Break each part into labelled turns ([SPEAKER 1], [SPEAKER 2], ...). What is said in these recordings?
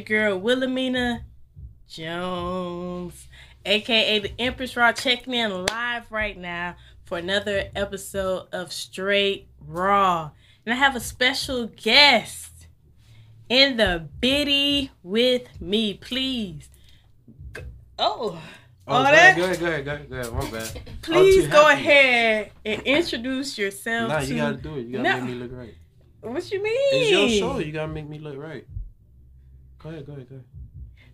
[SPEAKER 1] good? Your girl Wilhelmina Jones, aka the Empress Raw, checking in live right now for another episode of Straight Raw. And I have a special guest in the biddy with me. Please. Oh.
[SPEAKER 2] Oh,
[SPEAKER 1] all
[SPEAKER 2] go,
[SPEAKER 1] that?
[SPEAKER 2] ahead, go ahead, go ahead, go ahead, go ahead. My bad.
[SPEAKER 1] Please go
[SPEAKER 2] happy.
[SPEAKER 1] ahead and introduce yourself.
[SPEAKER 2] Nah,
[SPEAKER 1] to...
[SPEAKER 2] you gotta do it. You gotta
[SPEAKER 1] No.
[SPEAKER 2] make me look right.
[SPEAKER 1] What you mean?
[SPEAKER 2] It's your show. You gotta make me look right. Go ahead, go ahead, go ahead.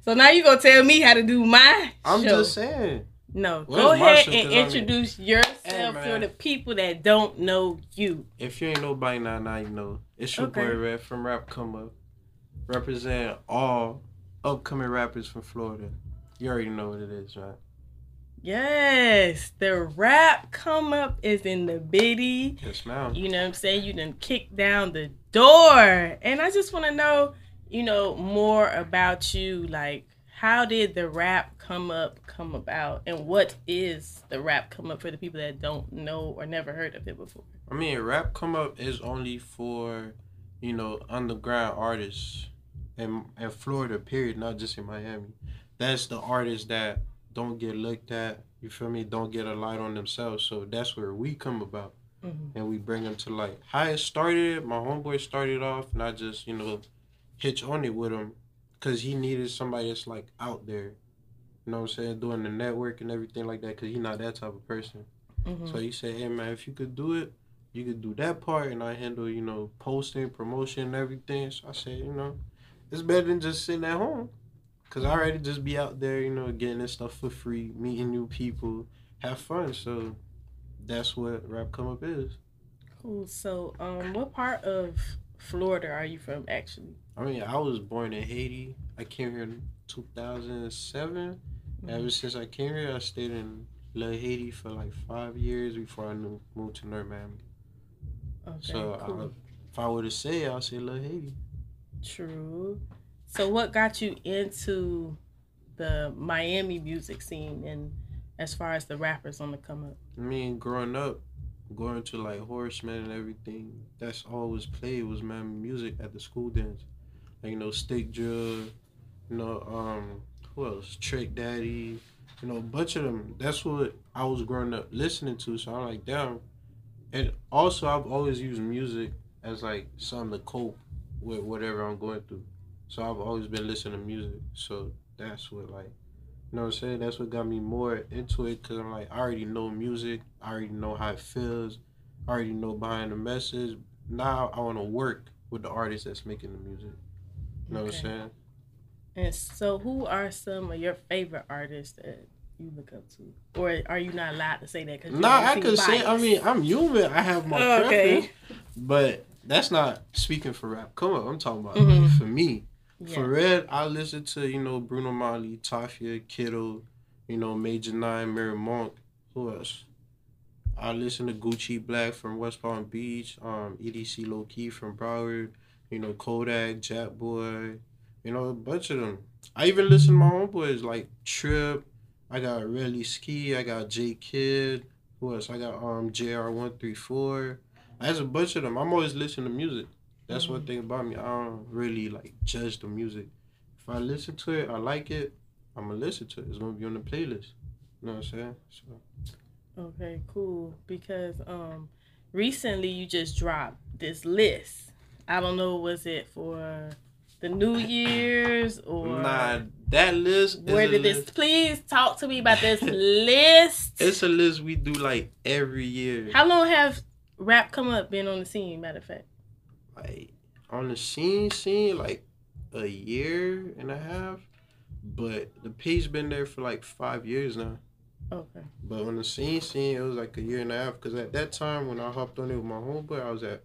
[SPEAKER 1] So now you gonna tell me how to do my
[SPEAKER 2] I'm
[SPEAKER 1] show.
[SPEAKER 2] just saying.
[SPEAKER 1] No,
[SPEAKER 2] Well,
[SPEAKER 1] go ahead
[SPEAKER 2] show
[SPEAKER 1] and
[SPEAKER 2] 'cause I'm-
[SPEAKER 1] introduce yourself
[SPEAKER 2] Hey,
[SPEAKER 1] for
[SPEAKER 2] man.
[SPEAKER 1] the people that don't know you.
[SPEAKER 2] If you ain't nobody now, now you know. It's your
[SPEAKER 1] Okay.
[SPEAKER 2] boy Red from Rap Come Up. Represent all upcoming rappers from Florida. You already know what it is, right?
[SPEAKER 1] Yes, the rap come up is in the biddy.
[SPEAKER 2] Yes, ma'am.
[SPEAKER 1] You know what I'm saying? You done kick down the door. And I just want to know, you know, more about you. Like, how did the rap come up come about? And what is the rap come up for the people that don't know or never heard of it before?
[SPEAKER 2] I mean, rap come up is only for, you know, underground artists in in Florida. Period, not just in Miami. That's the artists that don't get looked at. You feel me? Don't get a light on themselves. So that's where we come about,
[SPEAKER 1] Mhm.
[SPEAKER 2] and we bring them to light. How it started, my homeboy started off, and I just you know, hitch on it with him, cause he needed somebody that's like out there. You know what I'm saying? Doing the network and everything like that, cause he not that type of person.
[SPEAKER 1] Mhm.
[SPEAKER 2] So he said, "Hey man, if you could do it, you could do that part, and I handle you know posting, promotion, and everything." So I said, you know, it's better than just sitting at home, cause I already just be out there, you know, getting this stuff for free, meeting new people, have fun. So that's what rap come up is.
[SPEAKER 1] Cool. So, um, what part of Florida are you from, actually?
[SPEAKER 2] I mean, I was born in Haiti. I came here in 2007. Mm-hmm. Ever since I came here, I stayed in Little Haiti for like five years before I moved to North Miami.
[SPEAKER 1] Okay,
[SPEAKER 2] So
[SPEAKER 1] cool.
[SPEAKER 2] I, if I were to say, I'll say Little Haiti.
[SPEAKER 1] True. So, what got you into the Miami music scene, and as far as the rappers on the come up?
[SPEAKER 2] I mean, growing up, going to like Horseman and everything, that's always played was my music at the school dance. Like, you know, Stick Drill, you know, um, who else? Trick Daddy, you know, a bunch of them. That's what I was growing up listening to. So I'm like, damn. And also, I've always used music as like something to cope with whatever I'm going through. So I've always been listening to music. So that's what like you know what I'm saying? That's what got me more into it because I'm like, I already know music. I already know how it feels. I already know behind the message. Now I want to work with the artist that's making the music. You know what I'm saying?
[SPEAKER 1] And so, who are some of your favorite artists that you look up to, or are you not allowed to say that? Cause
[SPEAKER 2] Nah, I could say, I mean, I'm human. I have my
[SPEAKER 1] okay.
[SPEAKER 2] preference. But that's not speaking for rap. Come on, I'm talking about
[SPEAKER 1] Mhm.
[SPEAKER 2] for me.
[SPEAKER 1] Yeah.
[SPEAKER 2] For Red, I listen to, you know, Bruno Mali, Tafia, Kiddo, you know, Major Nine, Mary Monk. Who else? I listen to Gucci Black from West Palm Beach, um, EDC Low Key from Broward, you know, Kodak, Jap Boy, you know, a bunch of them. I even listen to my own boys like Trip. I got Relly Ski. I got J Kid. Who else? I got um JR one three four. There's a bunch of them. I'm always listening to music. That's one thing about me. I don't really like judge the music. If I listen to it, I like it. I'm gonna listen to it. It's gonna be on the playlist. You know what I'm saying? So
[SPEAKER 1] Okay, cool. Because um, recently you just dropped this list. I don't know, was it for the New Year's or
[SPEAKER 2] nah, that list.
[SPEAKER 1] where did this?
[SPEAKER 2] list-
[SPEAKER 1] Please talk to me about this list.
[SPEAKER 2] It's a list we do like every year.
[SPEAKER 1] How long have rap come up been on the scene? Matter of fact,
[SPEAKER 2] like on the scene scene like a year and a half but the page been there for like five years now.
[SPEAKER 1] Okay.
[SPEAKER 2] but on the scene scene it was like a year and a half because at that time when i hopped on it with my homeboy i was at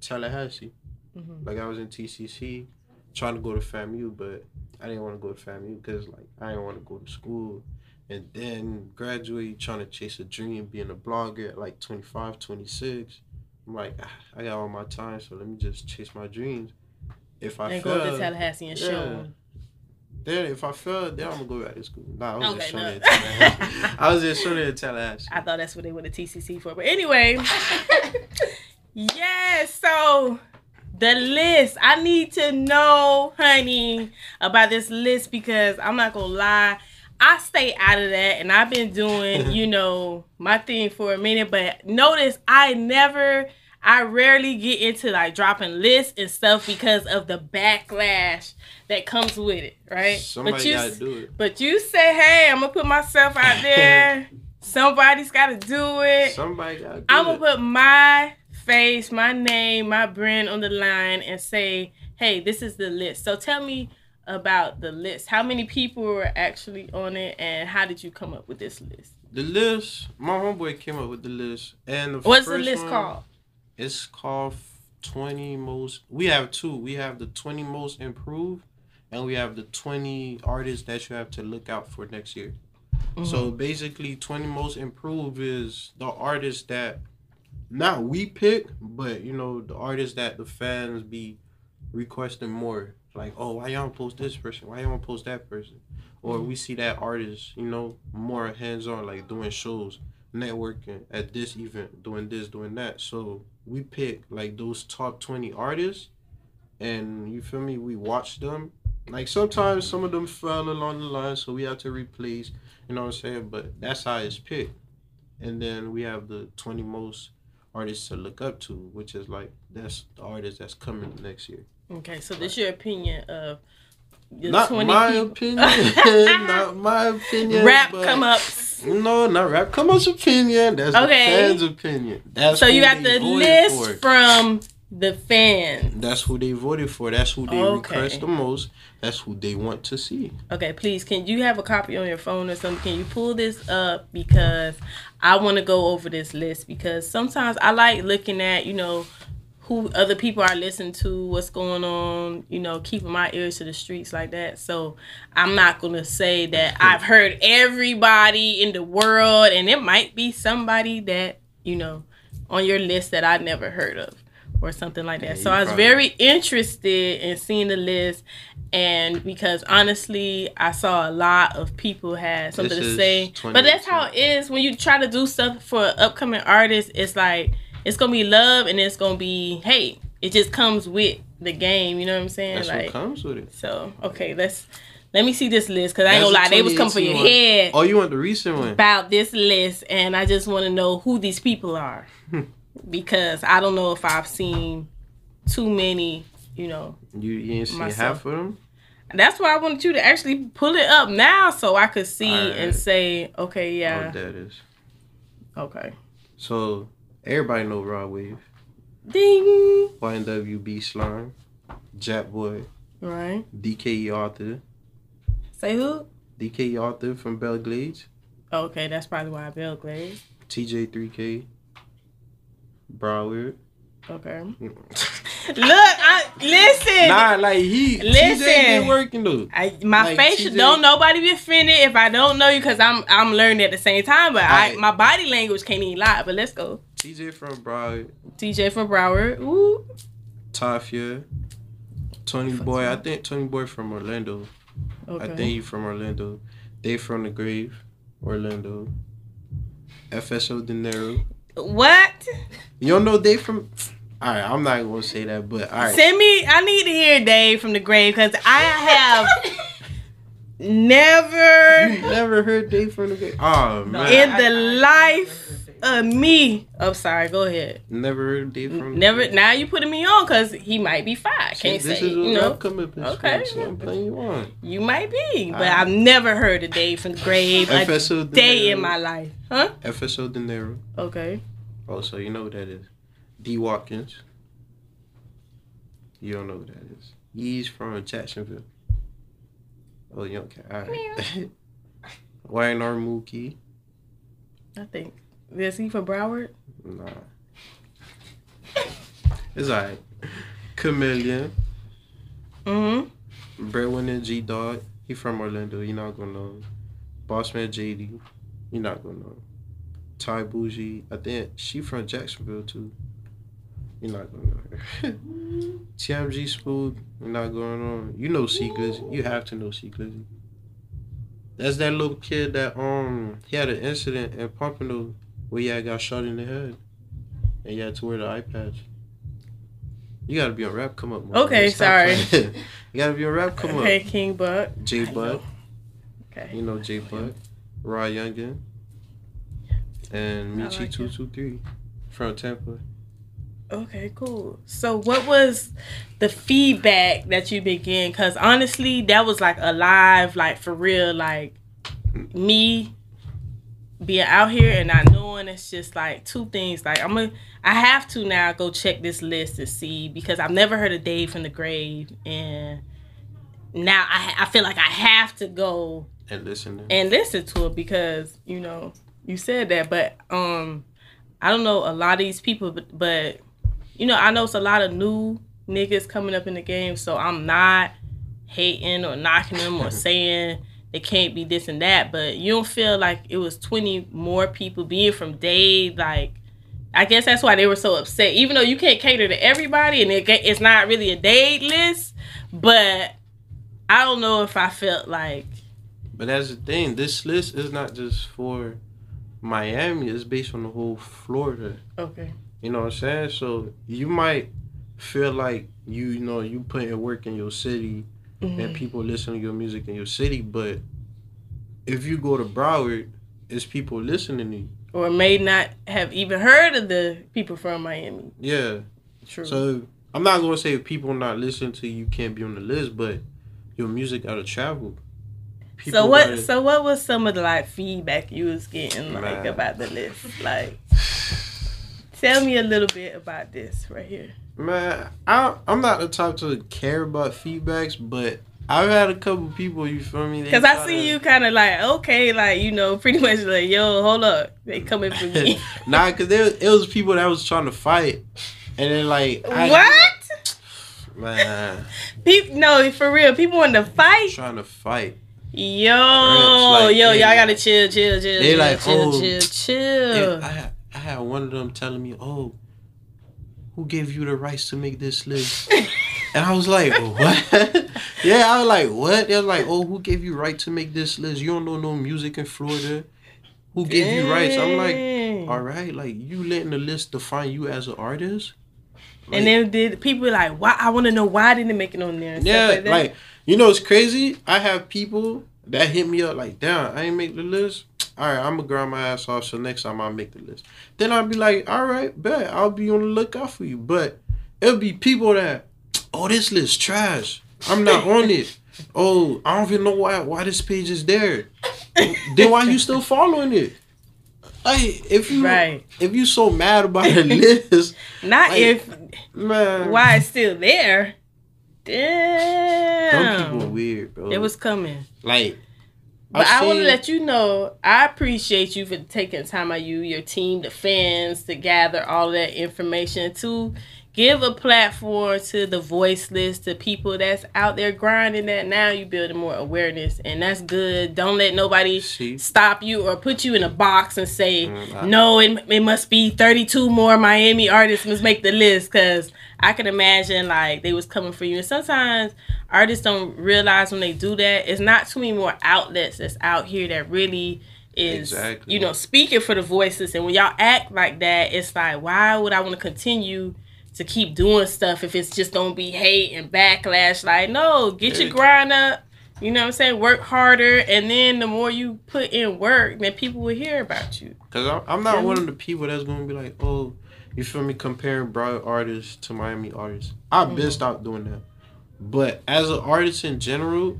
[SPEAKER 2] tallahassee.
[SPEAKER 1] Hmm
[SPEAKER 2] like i was in tcc trying to go to famu but i didn't want to go to famu because like i didn't want to go to school. And then graduate trying to chase a dream being a blogger at like 25 26 i'm like ah, i got all my time so let me just chase my dreams if i
[SPEAKER 1] And
[SPEAKER 2] fail
[SPEAKER 1] go to Tallahassee and show
[SPEAKER 2] yeah.
[SPEAKER 1] 'em.
[SPEAKER 2] then if i fail then i'm gonna go back to school nah, i was
[SPEAKER 1] Okay,
[SPEAKER 2] just showing
[SPEAKER 1] no.
[SPEAKER 2] it Tallahassee. i was just showing it at tallahassee
[SPEAKER 1] I thought that's what they went to TCC for. But anyway, yeah, so the list. I need to know, honey, about this list because I'm not gonna lie. I stay out of that and I've been doing, you know, my thing for a minute, but notice I never I rarely get into like dropping lists and stuff because of the backlash that comes with it, right?
[SPEAKER 2] Somebody
[SPEAKER 1] but you,
[SPEAKER 2] gotta do it.
[SPEAKER 1] But you say, hey, I'm gonna put myself out there. Somebody's gotta do it.
[SPEAKER 2] Somebody gotta do
[SPEAKER 1] I'm gonna put my face, my name, my brand on the line and say, hey, this is the list. So tell me about the list. How many people were actually on it and how did you come up with this list?
[SPEAKER 2] The list, my homeboy came up with the list, and the
[SPEAKER 1] What's the list
[SPEAKER 2] one,
[SPEAKER 1] called?
[SPEAKER 2] It's called twenty most. We have two. We have the twenty most improved, and we have the twenty artists that you have to look out for next year. So
[SPEAKER 1] Mm-hmm.
[SPEAKER 2] basically, twenty most improved is the artists that not we pick, but you know the artists that the fans be requesting more. Like, oh, why y'all post this person? Why y'all post that person? Or we see that artist, you know, more hands on, like doing shows, networking at this event, doing this, doing that. So we pick like those top twenty artists, and you feel me? We watch them. Like sometimes some of them fell along the line, so we have to replace. You know what I'm saying? But that's how it's picked. And then we have the 20 most artists to look up to, which is like that's the artist that's coming next year.
[SPEAKER 1] Okay, so this your opinion of
[SPEAKER 2] not
[SPEAKER 1] 20
[SPEAKER 2] my
[SPEAKER 1] people.
[SPEAKER 2] opinion. not my opinion.
[SPEAKER 1] Rap come ups.
[SPEAKER 2] No, not rap come up's opinion. That's
[SPEAKER 1] Okay.
[SPEAKER 2] the fans' opinion. That's
[SPEAKER 1] So you got the list
[SPEAKER 2] for.
[SPEAKER 1] from the fans.
[SPEAKER 2] That's who they voted for. That's who they
[SPEAKER 1] Okay.
[SPEAKER 2] request the most. That's who they want to see.
[SPEAKER 1] Okay, please, can you have a copy on your phone or something? Can you pull this up because I want to go over this list because sometimes I like looking at you know who other people are listening to, what's going on, you know, keeping my ears to the streets like that. So I'm not gonna say that I've heard everybody in the world, and it might be somebody that you know on your list that I never heard of or something like that.
[SPEAKER 2] Yeah,
[SPEAKER 1] so I was
[SPEAKER 2] probably-
[SPEAKER 1] very interested in seeing the list, and because honestly, I saw a lot of people had something
[SPEAKER 2] This
[SPEAKER 1] to say. But that's how it is when you try to do stuff for upcoming artists. It's like it's gonna be love, and it's gonna be hey. It just comes with the game. You know what I'm saying?
[SPEAKER 2] That's
[SPEAKER 1] like
[SPEAKER 2] what comes with it.
[SPEAKER 1] so. Okay, let's let me see this list because I ain't gonna lie, they was coming for your
[SPEAKER 2] 2018
[SPEAKER 1] head
[SPEAKER 2] Oh, you want the recent one?
[SPEAKER 1] about this list, and I just want to know who these people are hmm. because I don't know if I've seen too many. You know,
[SPEAKER 2] You, you ain't seen
[SPEAKER 1] Myself.
[SPEAKER 2] half of them?
[SPEAKER 1] that's why I wanted you to actually pull it up now so I could see
[SPEAKER 2] Alright.
[SPEAKER 1] and say, okay,
[SPEAKER 2] Oh,
[SPEAKER 1] yeah,
[SPEAKER 2] that is.
[SPEAKER 1] okay,
[SPEAKER 2] So everybody know Rod Wave,
[SPEAKER 1] ding,
[SPEAKER 2] YNWB Slime, Jap Boy,
[SPEAKER 1] right?
[SPEAKER 2] DKE Arthur,
[SPEAKER 1] Say who?
[SPEAKER 2] DKE Arthur from Belle Glades,
[SPEAKER 1] Okay, that's probably why Bill
[SPEAKER 2] TJ3K, Broward.
[SPEAKER 1] Okay. Mm. Look, I listen.
[SPEAKER 2] nah, like he
[SPEAKER 1] Listen.
[SPEAKER 2] TJ been working though.
[SPEAKER 1] I, my
[SPEAKER 2] Like,
[SPEAKER 1] face
[SPEAKER 2] TJ
[SPEAKER 1] don't nobody be offended if I don't know you because I'm I'm learning at the same time. But I
[SPEAKER 2] Alright.
[SPEAKER 1] my body language can't even lie. But let's go.
[SPEAKER 2] TJ from Broward,
[SPEAKER 1] TJ from Broward. Ooh.
[SPEAKER 2] Tafia, Tony
[SPEAKER 1] Fuck
[SPEAKER 2] Boy. I think Tony Boy from Orlando.
[SPEAKER 1] Okay.
[SPEAKER 2] I think he from Orlando. Dave from the grave, Orlando. FSO Dinero.
[SPEAKER 1] what?
[SPEAKER 2] You don't know Dave from. All right, I'm not gonna say that, but all right.
[SPEAKER 1] Send me. I need to hear Dave from the grave because I have never
[SPEAKER 2] You never heard Dave from the grave? Oh man,
[SPEAKER 1] in the life of me. Oh, sorry. Go ahead.
[SPEAKER 2] never heard Dave from. the
[SPEAKER 1] Never.
[SPEAKER 2] grave?
[SPEAKER 1] Now you putting me on because he might be fine.
[SPEAKER 2] See,
[SPEAKER 1] Can't
[SPEAKER 2] this
[SPEAKER 1] say.
[SPEAKER 2] is what
[SPEAKER 1] You know.
[SPEAKER 2] I'm.
[SPEAKER 1] Okay.
[SPEAKER 2] So I'm playing you on.
[SPEAKER 1] You might be, but. I've never heard a Dave from the grave a
[SPEAKER 2] FSO
[SPEAKER 1] day in my life. Huh?
[SPEAKER 2] FSO Dinero.
[SPEAKER 1] Okay.
[SPEAKER 2] Oh, so you know who that is. D Watkins. You don't know who that is. He's from Jacksonville. Oh, you don't care. All right. YNR Mookie.
[SPEAKER 1] I think. Is he from Broward?
[SPEAKER 2] Nah. It's alright. Chameleon.
[SPEAKER 1] Mm-hmm.
[SPEAKER 2] Breadwinner G Dog. He from Orlando. You're not gonna know. him. Bossman JD. You're not gonna know. him. Ty Bougie. I think she from Jacksonville too. You're not know her. TMG Spook. You're not going on. You know C Glizzy. You have to know C Glizzy. That's that little kid that um he had an incident in Pompano where he got shot in the head. And he had to wear the eye patch. You gotta be on rap come up.
[SPEAKER 1] Okay, sorry.
[SPEAKER 2] you gotta be on rap come
[SPEAKER 1] Okay,
[SPEAKER 2] up.
[SPEAKER 1] Okay, King Buck.
[SPEAKER 2] J Buck,
[SPEAKER 1] Okay.
[SPEAKER 2] you know J Buck, Raw Youngin, and Michi
[SPEAKER 1] like
[SPEAKER 2] two two three from Tampa.
[SPEAKER 1] Okay, cool. So, what was the feedback that you been getting? Because honestly, that was like a live, like for real, like me being out here and not knowing. It's just like two things. Like I'm gonna, I have to now go check this list to see because I've never heard of Dave from the Grave, and now I, I feel like I have to go
[SPEAKER 2] And listen,
[SPEAKER 1] and listen to it because you know you said that but um i don't know a lot of these people but, but you know i know it's a lot of new niggas coming up in the game so i'm not hating or knocking them or saying they can't be this and that but you don't feel like it was 20 more people being from dade like i guess that's why they were so upset even though you can't cater to everybody and it, it's not really a dade list but i don't know if i felt like
[SPEAKER 2] But that's the thing. This list is not just for Miami. It's based on the whole Florida.
[SPEAKER 1] okay
[SPEAKER 2] You know what I'm saying? So you might feel like you, you know, you put in work in your city
[SPEAKER 1] Mhm.
[SPEAKER 2] and people listen to your music in your city, but if you go to Broward, it's people listening to you.
[SPEAKER 1] or may not have even heard of the people from Miami.
[SPEAKER 2] Yeah.
[SPEAKER 1] True.
[SPEAKER 2] So I'm not gonna say if people not listening to you, can't be on the list, but your music gotta travel.
[SPEAKER 1] so what?
[SPEAKER 2] gotta-
[SPEAKER 1] So what was some of the like feedback you was getting like
[SPEAKER 2] Man.
[SPEAKER 1] about the list? Like, tell me a little bit about this right here.
[SPEAKER 2] Man, I I'm not the type to care about feedbacks, but I've had a couple people. You feel me?
[SPEAKER 1] Cause I see you kind of like okay, like you know, pretty much like yo, hold up, they coming for me.
[SPEAKER 2] nah, cause there it was people that was trying to fight, and then like I-
[SPEAKER 1] what?
[SPEAKER 2] man
[SPEAKER 1] People, no, for real, people want to fight.
[SPEAKER 2] trying to fight.
[SPEAKER 1] Yo,
[SPEAKER 2] like,
[SPEAKER 1] yo, y'all gotta chill, chill, chill,
[SPEAKER 2] they
[SPEAKER 1] chill,
[SPEAKER 2] like,
[SPEAKER 1] chill,
[SPEAKER 2] oh,
[SPEAKER 1] chill, chill.
[SPEAKER 2] I had I had one of them telling me, "Oh, who gave you the rights to make this list?" and I was like, oh, "What?" yeah, I was like, "What?" They was like, "Oh, who gave you right to make this list? You don't know no music in Florida. Who gave you rights?" I'm like, "All right, like you letting the list define you as an artist."
[SPEAKER 1] And then did people like why? I want to know why didn't it make it on there?
[SPEAKER 2] Yeah,
[SPEAKER 1] like,
[SPEAKER 2] like you know, it's crazy. I have people that hit me up like, "Damn, I ain't make the list." All right, I'm gonna grind my ass off. So next time I'll make the list. Then I'll be like, "All right, bet I'll be on the lookout for you." But it'll be people that, "Oh, this list trash. I'm not on it." Oh, I don't even know why why this page is there. then why you still following it? Like if you
[SPEAKER 1] right?
[SPEAKER 2] if you so mad about a list,
[SPEAKER 1] Not
[SPEAKER 2] like,
[SPEAKER 1] if
[SPEAKER 2] man.
[SPEAKER 1] why it's still there.
[SPEAKER 2] Damn, Some people weird, bro.
[SPEAKER 1] it was coming.
[SPEAKER 2] like.
[SPEAKER 1] But
[SPEAKER 2] I've
[SPEAKER 1] I want to let you know, I appreciate you for taking time out you, your team, the fans to gather all that information to give a platform to the voiceless, to people that's out there grinding that now you building more awareness and that's good. Don't let nobody
[SPEAKER 2] See?
[SPEAKER 1] stop you or put you in a box and say,
[SPEAKER 2] Mm, I-
[SPEAKER 1] no, it, it must be 32 more Miami artists must make the list because I can imagine like they was coming for you. And sometimes artists don't realize when they do that, it's not too many more outlets that's out here that really is,
[SPEAKER 2] Exactly.
[SPEAKER 1] you know, speaking for the voices. And when y'all act like that, it's like, why would I want to continue to keep doing stuff if it's just gonna be hate and backlash? Like, no, get your grind up. You know what I'm saying? Work harder, and then the more you put in work, then people will hear about you.
[SPEAKER 2] Cause I'm, I'm not one of the people that's gonna be like, oh, you feel me, comparing Broward artists to Miami artists. I've been
[SPEAKER 1] Mhm.
[SPEAKER 2] stopped doing that. But as an artist in general,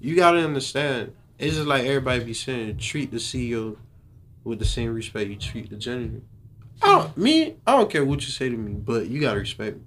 [SPEAKER 2] you gotta understand. It's just like everybody be saying, treat the CEO with the same respect you treat the janitor. I don't, me, I don't care what you say to me, but you gotta respect me.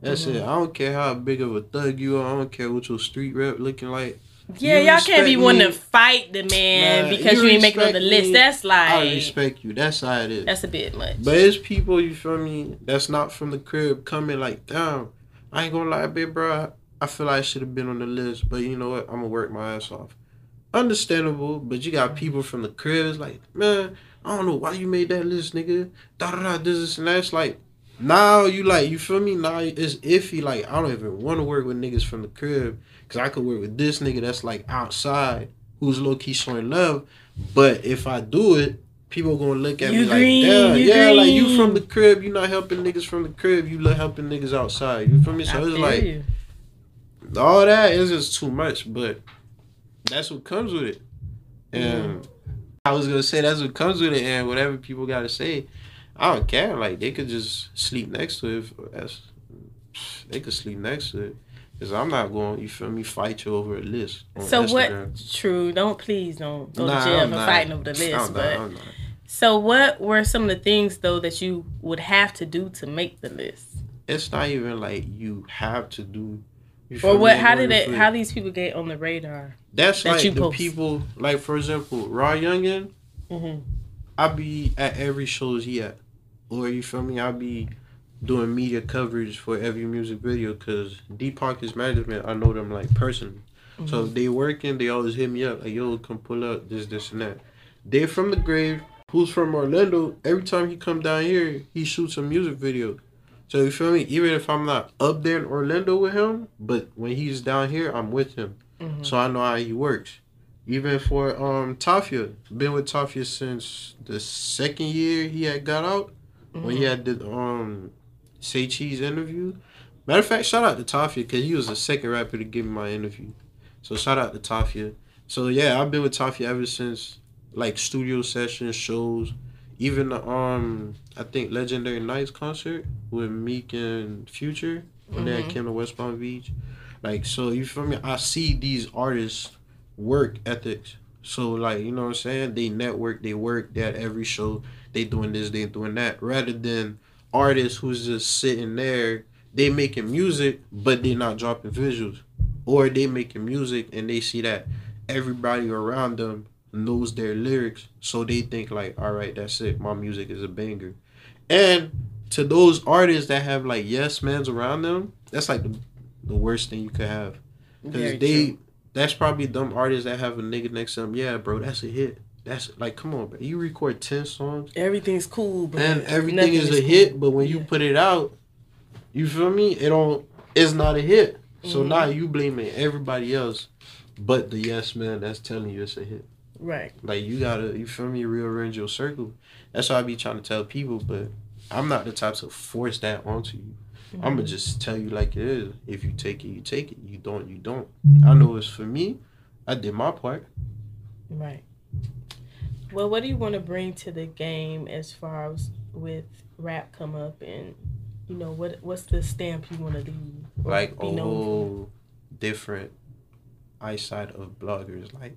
[SPEAKER 2] That's
[SPEAKER 1] Mhm.
[SPEAKER 2] it. I don't care how big of a thug you are. I don't care what your street rep looking like.
[SPEAKER 1] Yeah,
[SPEAKER 2] You
[SPEAKER 1] y'all can't be wanting to fight the man
[SPEAKER 2] Nah,
[SPEAKER 1] because
[SPEAKER 2] you
[SPEAKER 1] you, ain't making it on the list.
[SPEAKER 2] me,
[SPEAKER 1] That's like I
[SPEAKER 2] respect you. That's how it is.
[SPEAKER 1] that's a bit much.
[SPEAKER 2] But it's people, you feel me, that's not from the crib coming like, damn, I ain't gonna lie, big bro. I feel like I should have been on the list, but you know what? I'm gonna work my ass off. Understandable, but you got people from the crib, it's like, man, I don't know why you made that list, nigga. Da da da, this, this, and that's like, now you like, you feel me? Now it's iffy. Like, I don't even want to work with niggas from the crib, cause I could work with this nigga that's like outside, who's low key showing love. But if I do it, people gonna look at
[SPEAKER 1] You
[SPEAKER 2] me
[SPEAKER 1] green,
[SPEAKER 2] like, yeah, yeah, like you
[SPEAKER 1] green.
[SPEAKER 2] from the crib, you not helping niggas from the crib, you look helping niggas outside. You feel me? So
[SPEAKER 1] I
[SPEAKER 2] it's like
[SPEAKER 1] you.
[SPEAKER 2] all that is just too much, but that's what comes with it. And I was gonna say that's what comes with it, and whatever people gotta say, I don't care. Like they could just sleep next to it. That's they could sleep next to it. Cause I'm not going, you feel me, fight you over a list.
[SPEAKER 1] So what? True. Don't please don't go
[SPEAKER 2] Nah,
[SPEAKER 1] to jail
[SPEAKER 2] I'm
[SPEAKER 1] for
[SPEAKER 2] not.
[SPEAKER 1] fighting over the list.
[SPEAKER 2] I'm not,
[SPEAKER 1] but
[SPEAKER 2] I'm not.
[SPEAKER 1] so what were some of the things though that you would have to do to make the list?
[SPEAKER 2] It's not even like you have to do. you
[SPEAKER 1] Or what? How did it? How these people get on the radar?
[SPEAKER 2] That's
[SPEAKER 1] that
[SPEAKER 2] like the
[SPEAKER 1] post?
[SPEAKER 2] people, like for example, Raw Youngin.
[SPEAKER 1] hmm
[SPEAKER 2] I be at every shows he at, or you feel me? I be doing media coverage for every music video because Deep Pockets Management, I know them like personally. So if they working, they always hit me up like, "Yo, come pull up this, this, and that." Dave from the grave. Who's from Orlando? Every time he come down here, he shoots a music video. So you feel me? Even if I'm not up there in Orlando with him, but when he's down here, I'm with him.
[SPEAKER 1] Mhm.
[SPEAKER 2] So I know how he works. Even for um Tafia, been with Tafia since the second year he had got out when he had the um Say Cheese interview. Matter of fact, shout out to Tafia because he was the second rapper to give me my interview. So shout out to Tafia. So yeah, I've been with Tafia ever since like studio sessions, shows, even the um I think Legendary Nights concert with Meek and Future when they had
[SPEAKER 1] Mhm.
[SPEAKER 2] came to West Palm Beach. Like so you feel me? I see these artists work ethics. So like, you know what I'm saying? They network, they work, they at every show, they doing this, they doing that. Rather than artists who's just sitting there, they making music, but they not dropping visuals. Or they making music and they see that everybody around them knows their lyrics. So they think like, all right, that's it. My music is a banger. And to those artists that have like yes mans around them, that's like the, the worst thing you could have. Because they
[SPEAKER 1] true.
[SPEAKER 2] that's probably dumb artists that have a nigga next to them. Yeah, bro, that's a hit. That's like, come on, bro. You record ten songs
[SPEAKER 1] Everything's cool, but
[SPEAKER 2] and everything
[SPEAKER 1] nothing
[SPEAKER 2] is a
[SPEAKER 1] cool.
[SPEAKER 2] hit, but when you put it out, you feel me? It don't. It's not a hit. So
[SPEAKER 1] Mhm.
[SPEAKER 2] now you blaming everybody else, but the yes man that's telling you it's a hit.
[SPEAKER 1] Right.
[SPEAKER 2] Like you gotta, you feel me? Rearrange your circle. That's what I be trying to tell people, but I'm not the type to force that onto you. I'm gonna just tell you like it is. If you take it, you take it. You don't, you don't. Mm-hmm. I know it's for me. I did my part.
[SPEAKER 1] Right. Well, what do you want to bring to the game as far as with rap come up and you know what what's the stamp you want to leave?
[SPEAKER 2] Like
[SPEAKER 1] be
[SPEAKER 2] a whole different eyesight of bloggers. Like,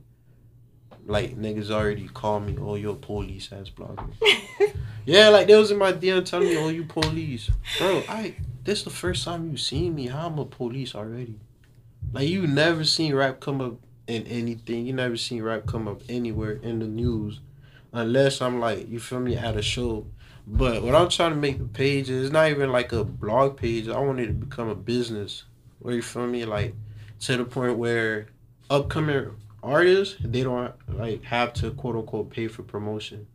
[SPEAKER 2] like niggas already call me, oh, you're police ass blogger. Yeah, like they was in my DM telling me, oh, you police, bro. I this the first time you seen me. How I'm a police already? Like you never seen rap come up in anything. You never seen rap come up anywhere in the news, unless I'm like you feel me at a show. But what I'm trying to make the page is not even like a blog page. I want it to become a business. Where you feel me like to the point where upcoming artists they don't like have to quote unquote pay for promotion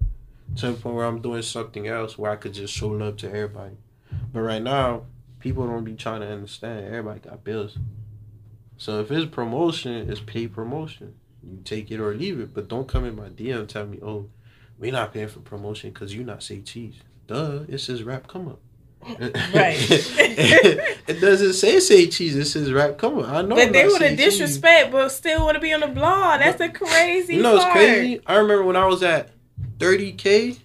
[SPEAKER 2] to the point where I'm doing something else where I could just show love to everybody. But right now, people don't be trying to understand. Everybody got bills. So if it's promotion, it's paid promotion. You take it or leave it. But don't come in my DM and tell me, oh, we not paying for promotion because you not say cheese. Duh, it says rap come up.
[SPEAKER 1] Right.
[SPEAKER 2] it doesn't say say cheese. It says rap come up. I know.
[SPEAKER 1] but they want to
[SPEAKER 2] saying cheese.
[SPEAKER 1] disrespect, but still want to be on the blog. That's a crazy.
[SPEAKER 2] You know it's crazy. I remember when I was at 30k.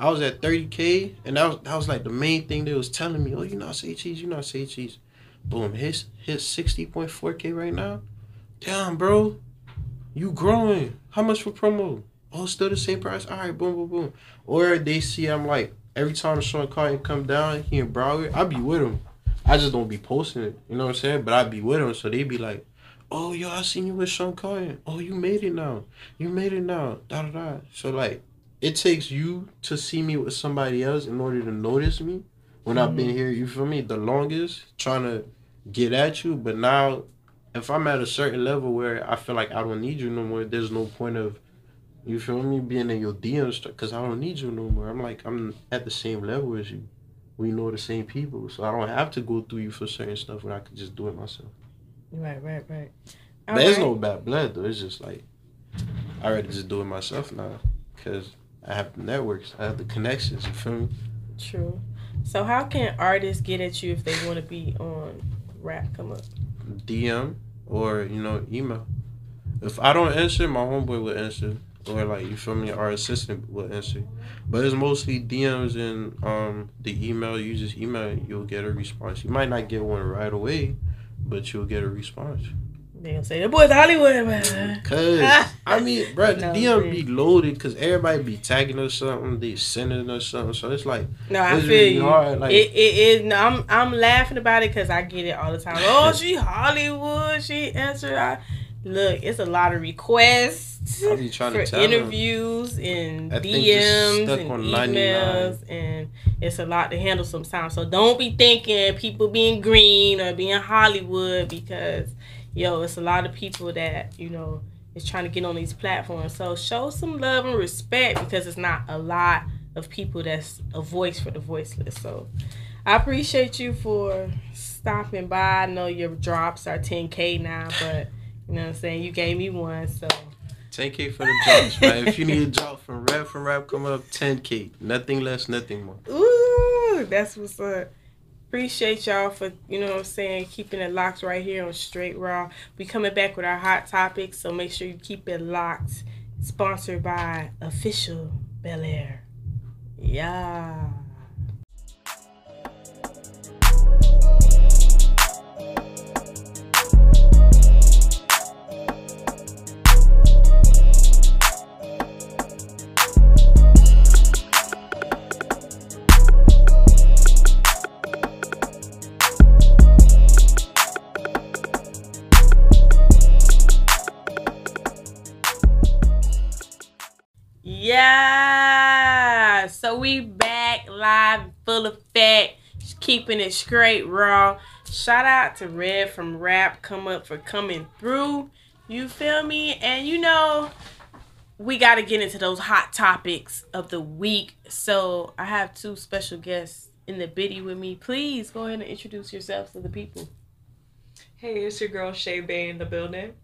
[SPEAKER 2] I was at 30k, and that was that was like the main thing they was telling me. Oh, you not say cheese. You not say cheese. Boom. His his 60.4k right now. Damn, bro. You growing. How much for promo? Oh, still the same price. All right, boom, boom, boom. Or they see I'm like every time Sean Carter come down here in Broward, I be with him. I just don't be posting it. You know what I'm saying? But I be with him, so they be like, "Oh, yo, I seen you with Sean Carter. Oh, you made it now. You made it now." Da da da. So like, it takes you to see me with somebody else in order to notice me. When I've been mm-hmm. here, you feel me, the longest trying to get at you. But now, if I'm at a certain level where I feel like I don't need you no more, there's no point of you feel me being in your DMs because I don't need you no more. I'm like I'm at the same level as you. We know the same people, so I don't have to go through you for certain stuff when I could just do it myself.
[SPEAKER 1] Right, right, right.
[SPEAKER 2] There's
[SPEAKER 1] Alright.
[SPEAKER 2] no bad blood though. It's just like I rather just do it myself now because I have the networks. I have the connections. You feel me?
[SPEAKER 1] True. So how can artists get at you if they want to be on rap come up?
[SPEAKER 2] DM or you know email. If I don't answer, my homeboy will answer, or like you feel me, our assistant will answer. But it's mostly DMs and um the email. You just email, you'll get a response. You might not get one right away, but you'll get a response.
[SPEAKER 1] They gonna say the boy's Hollywood man.
[SPEAKER 2] Cause I mean, bro, the
[SPEAKER 1] No,
[SPEAKER 2] DM
[SPEAKER 1] man.
[SPEAKER 2] be loaded because everybody be tagging us something, they sending us something. So it's like
[SPEAKER 1] No, I feel
[SPEAKER 2] really
[SPEAKER 1] you.
[SPEAKER 2] hard, like-
[SPEAKER 1] it, it is. No, I'm I'm laughing about it because I get it all the time. Oh, she Hollywood. She answered. I, look, it's a lot of requests
[SPEAKER 2] I be trying
[SPEAKER 1] for
[SPEAKER 2] to tell 'em.
[SPEAKER 1] interviews and
[SPEAKER 2] That
[SPEAKER 1] DMs and
[SPEAKER 2] on 99.
[SPEAKER 1] emails, and it's a lot to handle sometimes. So don't be thinking people being green or being Hollywood because yo, it's a lot of people that you know is trying to get on these platforms. So show some love and respect because it's not a lot of people that's a voice for the voiceless. So I appreciate you for stopping by. I know your drops are 10k now, but you know what I'm saying. You gave me one, so
[SPEAKER 2] 10k for the drops, man. If you need a drop from rap from rap come up, 10k. Nothing less, nothing more.
[SPEAKER 1] ooh, that's what's up. Appreciate y'all for you know what I'm saying keeping it locked right here on Straight Raw. We coming back with our hot topics, so make sure you keep it locked. Sponsored by Official Bel Air. Yeah. We back live, full effect, keeping it straight raw. Shout out to Red from Rap Come Up for coming through. You feel me? And you know, we got to get into those hot topics of the week. So I have two special guests in the biddy with me. Please go ahead and introduce yourselves to the people.
[SPEAKER 3] Hey, it's your girl Shay Bay in the building.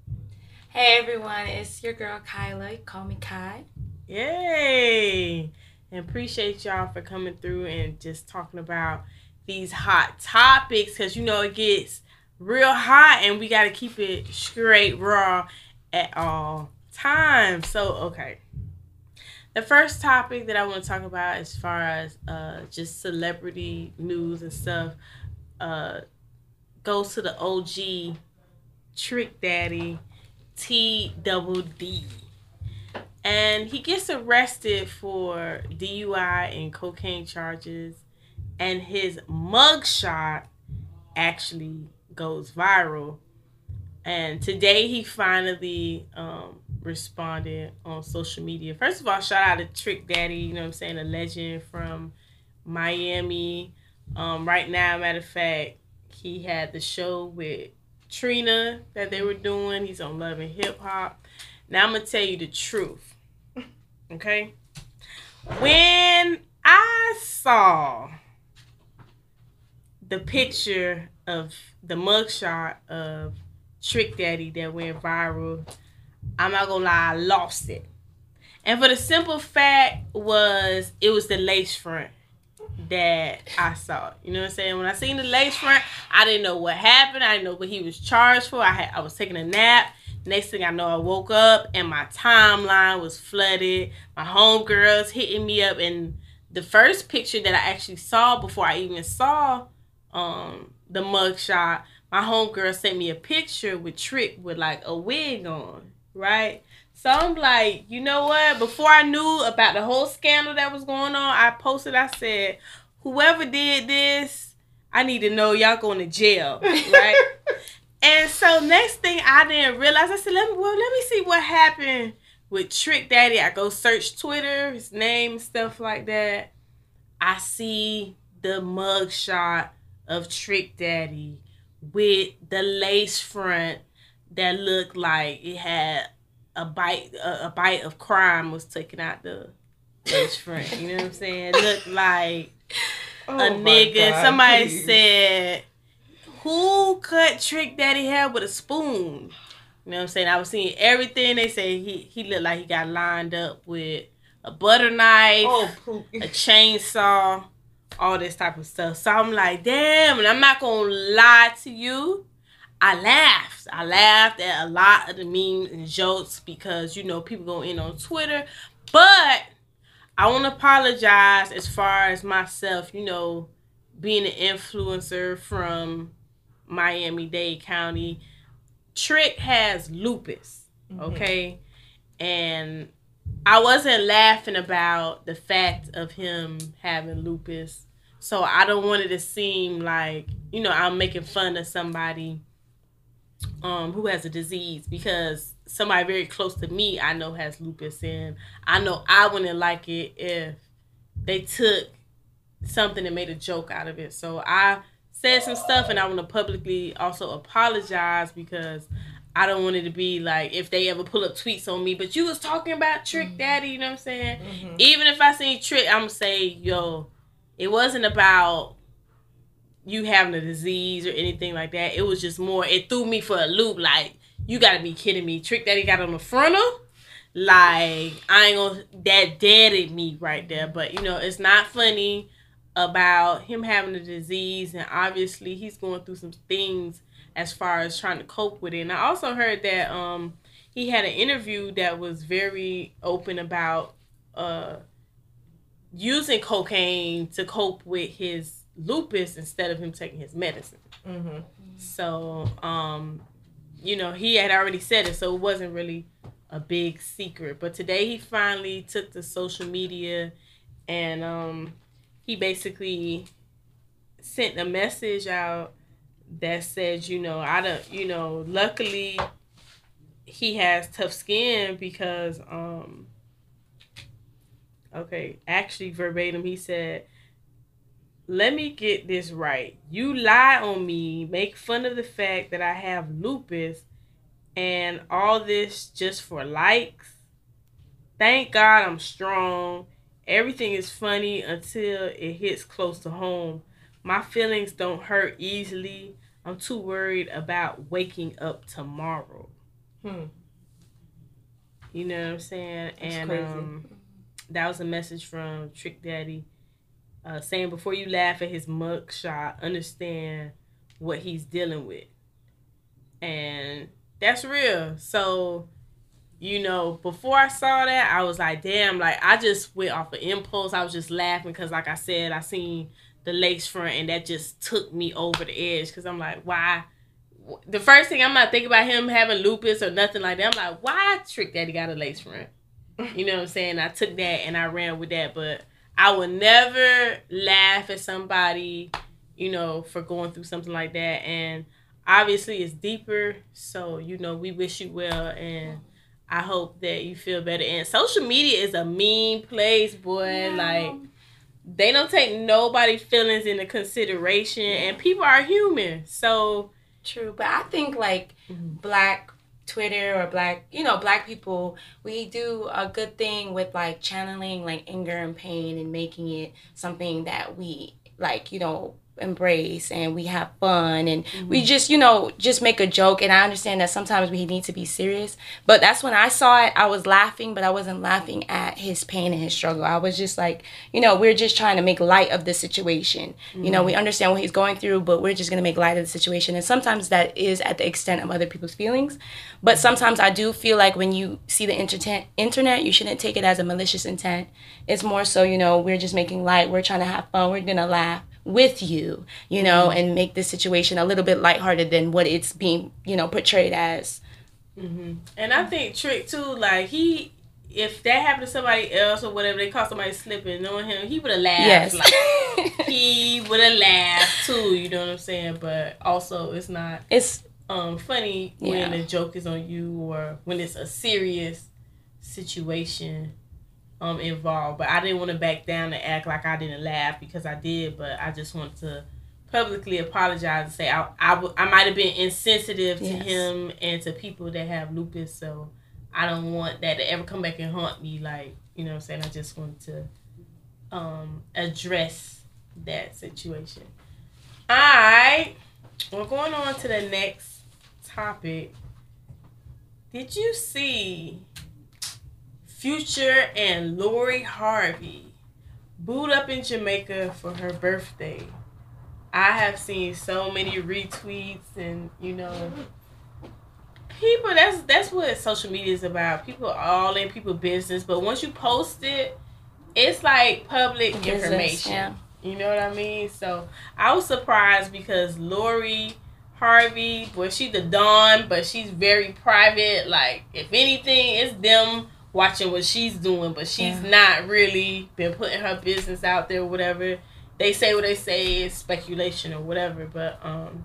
[SPEAKER 4] Hey everyone, it's your girl Kyla. You call me Kai.
[SPEAKER 1] Yay! And appreciate y'all for coming through and just talking about these hot topics because you know it gets real hot and we got to keep it straight raw at all times. So, okay. The first topic that I want to talk about as far as uh, just celebrity news and stuff uh, goes to the OG Trick Daddy T Double D and he gets arrested for DUI and cocaine charges, and his mugshot actually goes viral. And today he finally um, responded on social media. First of all, shout out to Trick Daddy, you know what I'm saying, a legend from Miami. Um, right now, matter of fact, he had the show with Trina that they were doing. He's on Love and Hip Hop. Now I'm gonna tell you the truth. Okay. When I saw the picture of the mugshot of Trick Daddy that went viral, I'm not gonna lie, I lost it. And for the simple fact was it was the lace front that I saw. You know what I'm saying? When I seen the lace front, I didn't know what happened. I didn't know what he was charged for. I had I was taking a nap. Next thing I know, I woke up and my timeline was flooded. My homegirls hitting me up, and the first picture that I actually saw before I even saw um, the mugshot, my homegirl sent me a picture with Trick with like a wig on, right? So I'm like, you know what? Before I knew about the whole scandal that was going on, I posted, I said, whoever did this, I need to know y'all going to jail, right? And so next thing I didn't realize, I said, let me well, let me see what happened with Trick Daddy. I go search Twitter, his name stuff like that. I see the mugshot of Trick Daddy with the lace front that looked like it had a bite a, a bite of crime was taken out the lace front. You know what I'm saying? It looked like
[SPEAKER 3] Oh
[SPEAKER 1] a nigga.
[SPEAKER 3] God,
[SPEAKER 1] somebody
[SPEAKER 3] please.
[SPEAKER 1] said, "Who cut Trick Daddy hair with a spoon?" You know what I'm saying? I was seeing everything. They say he he looked like he got lined up with a butter knife,
[SPEAKER 3] Oh,
[SPEAKER 1] a chainsaw, all this type of stuff. So I'm like, damn, and I'm not gonna lie to you. I laughed. I laughed at a lot of the memes and jokes because you know people go in on Twitter. But I wanna apologize as far as myself, you know, being an influencer from Miami Dade County. Trick has lupus. Okay. And I wasn't laughing about the fact of him having lupus. So I don't want it to seem like, you know, I'm making fun of somebody um who has a disease because somebody very close to me I know has lupus and I know I wouldn't like it if they took something and made a joke out of it. So I said some stuff and I want to publicly also apologize because I don't want it to be like if they ever pull up tweets on me, but you was talking about Trick Daddy, you know what I'm saying?
[SPEAKER 3] Mhm.
[SPEAKER 1] Even if I see Trick, I'm gonna say, yo, it wasn't about you having a disease or anything like that. It was just more, it threw me for a loop. Like, you gotta be kidding me. Trick Daddy got on the frontal. Like, I ain't gonna, that deaded me right there. But, you know, it's not funny about him having a disease. And obviously, he's going through some things as far as trying to cope with it. And I also heard that um he had an interview that was very open about uh using cocaine to cope with his lupus instead of him taking his medicine.
[SPEAKER 3] Mhm.
[SPEAKER 1] So, um, you know, he had already said it, so it wasn't really a big secret. But today he finally took to social media and um he basically sent a message out that said, you know, I don't you know, luckily he has tough skin because um okay, actually verbatim he said let me get this right. You lie on me, make fun of the fact that I have lupus, and all this just for likes. Thank God I'm strong. Everything is funny until it hits close to home. My feelings don't hurt easily. I'm too worried about waking up tomorrow.
[SPEAKER 3] Hmm.
[SPEAKER 1] You know what I'm saying?
[SPEAKER 3] That's
[SPEAKER 1] and um that was a message from Trick Daddy uh, saying before you laugh at his mugshot, understand what he's dealing with. And that's real. So, you know, before I saw that, I was like, damn, like I just went off of impulse. I was just laughing because, like I said, I seen the lace front and that just took me over the edge because I'm like, why? The first thing I'm not thinking about him having lupus or nothing like that. I'm like, why Trick Daddy got a lace front? You know what I'm saying? I took that and I ran with that, but I would never laugh at somebody, you know, for going through something like that. And obviously, it's deeper. So, you know, we wish you well. And I hope that you feel better. And social media is a mean place, boy. Like, they don't take nobody's feelings into consideration. And people are human. So,
[SPEAKER 4] True, but I think like
[SPEAKER 1] Mhm.
[SPEAKER 4] black Twitter or black, you know, black people, we do a good thing with like channeling like anger and pain and making it something that we like, you know, embrace and we have fun and we mm-hmm. just, you know, just make a joke. And I understand that sometimes we need to be serious, but that's when I saw it, I was laughing, but I wasn't laughing at his pain and his struggle. I was just like, you know, we're just trying to make light of the situation. You know, we mm-hmm. understand what he's going through, but we're just going to make light of the situation. And sometimes that is at the extent of other people's feelings. But sometimes I do feel like when you see the internet, internet, you shouldn't take it as a malicious intent. It's more so, you know, we're just making light. We're trying to have fun. We're going to laugh with you, you know, and make this situation a little bit lighthearted than what it's being, you know, portrayed as.
[SPEAKER 1] And I think Trick too, like he, if that happened to somebody else or whatever, they caught somebody slipping, knowing him, he would have laughed.
[SPEAKER 4] Yes.
[SPEAKER 1] Like, he would have laughed too. You know what I'm saying? But also, it's not
[SPEAKER 4] it's
[SPEAKER 1] um funny when
[SPEAKER 4] Yeah.
[SPEAKER 1] the joke is on you or when it's a serious situation um involved. But I didn't want to back down and act like I didn't laugh because I did. But I just want to publicly apologize and say I I, w- I might have been insensitive to
[SPEAKER 4] Yes.
[SPEAKER 1] him and to people that have lupus. So I don't want that to ever come back and haunt me. Like you know what I'm saying. I just wanted to um address that situation. All right, we're going on to the next topic. Did you see Future and Lori Harvey booed up in Jamaica for her birthday. I have seen so many retweets and you know people that's that's what social media is about. People are all in people business, but once you post it, it's like public
[SPEAKER 4] Business,
[SPEAKER 1] information.
[SPEAKER 4] yeah.
[SPEAKER 1] You know what I mean? So I was surprised because Lori Harvey, well, she's the Dawn, but she's very private. Like, if anything, it's them watching what she's doing, but she's
[SPEAKER 4] Yeah.
[SPEAKER 1] not really been putting her business out there, or whatever. They say what they say is speculation or whatever, but um,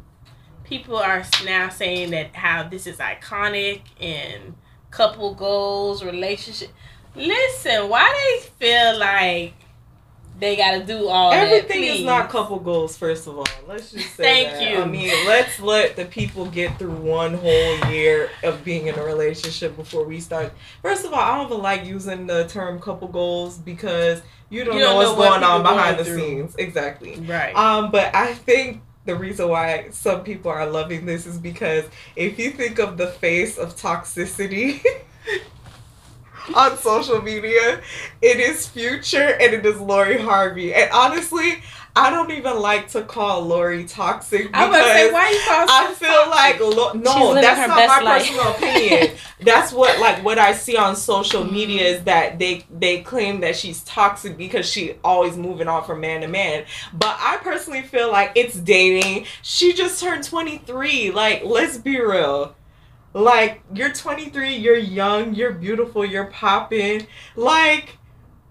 [SPEAKER 1] people are now saying that how this is iconic and couple goals, relationship. Listen, why they feel like they got to do all?
[SPEAKER 3] Everything is not couple goals, first of all. Let's just say
[SPEAKER 1] Thank
[SPEAKER 3] that.
[SPEAKER 1] you.
[SPEAKER 3] I mean, let's let the people get through one whole year of being in a relationship before we start. First of all, I don't even like using the term couple goals because you don't,
[SPEAKER 1] You
[SPEAKER 3] know
[SPEAKER 1] don't
[SPEAKER 3] what's
[SPEAKER 1] know what
[SPEAKER 3] going on behind the
[SPEAKER 1] going through.
[SPEAKER 3] scenes. Exactly.
[SPEAKER 1] right.
[SPEAKER 3] Um, but I think the reason why some people are loving this is because if you think of the face of toxicity on social media, it is Future and it is Lori Harvey. And honestly, I don't even like to call Lori toxic
[SPEAKER 1] I about to say,
[SPEAKER 3] because
[SPEAKER 1] why you call
[SPEAKER 3] I feel
[SPEAKER 1] toxic?
[SPEAKER 3] like lo- no, that's not my
[SPEAKER 4] life.
[SPEAKER 3] personal opinion. that's what like what I see on social mm-hmm. media is that they they claim that she's toxic because she always moving on from man to man. But I personally feel like it's dating. She just turned 23. Like, let's be real. Like, you're 23, you're young, you're beautiful, you're popping. Like,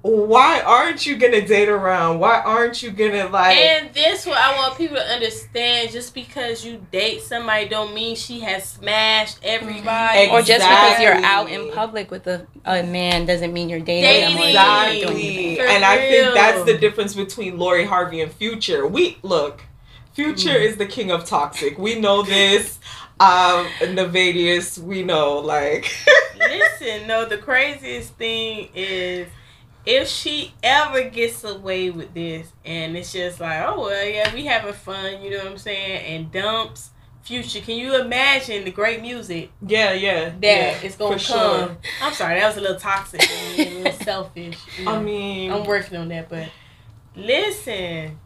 [SPEAKER 3] why aren't you gonna date around? Why aren't you gonna like
[SPEAKER 1] And this what I want people to understand: just because you date somebody, don't mean she has smashed everybody.
[SPEAKER 3] Exactly.
[SPEAKER 4] Or just because you're out in public with a, a man doesn't mean you're dating them or you're doing
[SPEAKER 3] Exactly.
[SPEAKER 4] anything.
[SPEAKER 3] And I think that's the difference between Lori Harvey and Future. We look, Future
[SPEAKER 1] Mm.
[SPEAKER 3] is the king of toxic. We know this. Um, Nevadius, we know, like
[SPEAKER 1] Listen, no, the craziest thing is if she ever gets away with this and it's just like, oh well, yeah, we having fun, you know what I'm saying, and dumps future. Can you imagine the great music
[SPEAKER 3] Yeah, yeah.
[SPEAKER 1] that
[SPEAKER 3] yeah,
[SPEAKER 1] is gonna come?
[SPEAKER 3] sure.
[SPEAKER 1] I'm sorry, that was a little toxic, and a little selfish. you
[SPEAKER 3] I mean
[SPEAKER 1] I'm working on that, but listen,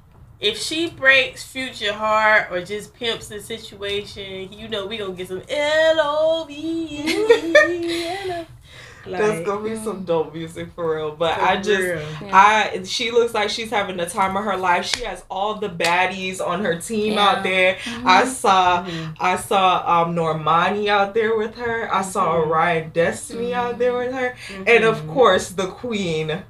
[SPEAKER 1] if she breaks future heart or just pimps the situation, you know we gonna get some L O V.
[SPEAKER 3] that's gonna be some dope music for real. But I just
[SPEAKER 4] Yeah.
[SPEAKER 3] I she looks like she's having the time of her life. She has all the baddies on her team
[SPEAKER 4] Yeah.
[SPEAKER 3] out there.
[SPEAKER 4] Mhm.
[SPEAKER 3] I saw
[SPEAKER 1] Mhm.
[SPEAKER 3] I saw um Normani out there with her. I saw
[SPEAKER 1] Mhm.
[SPEAKER 3] Ryan Destiny out there with her. And of course the queen,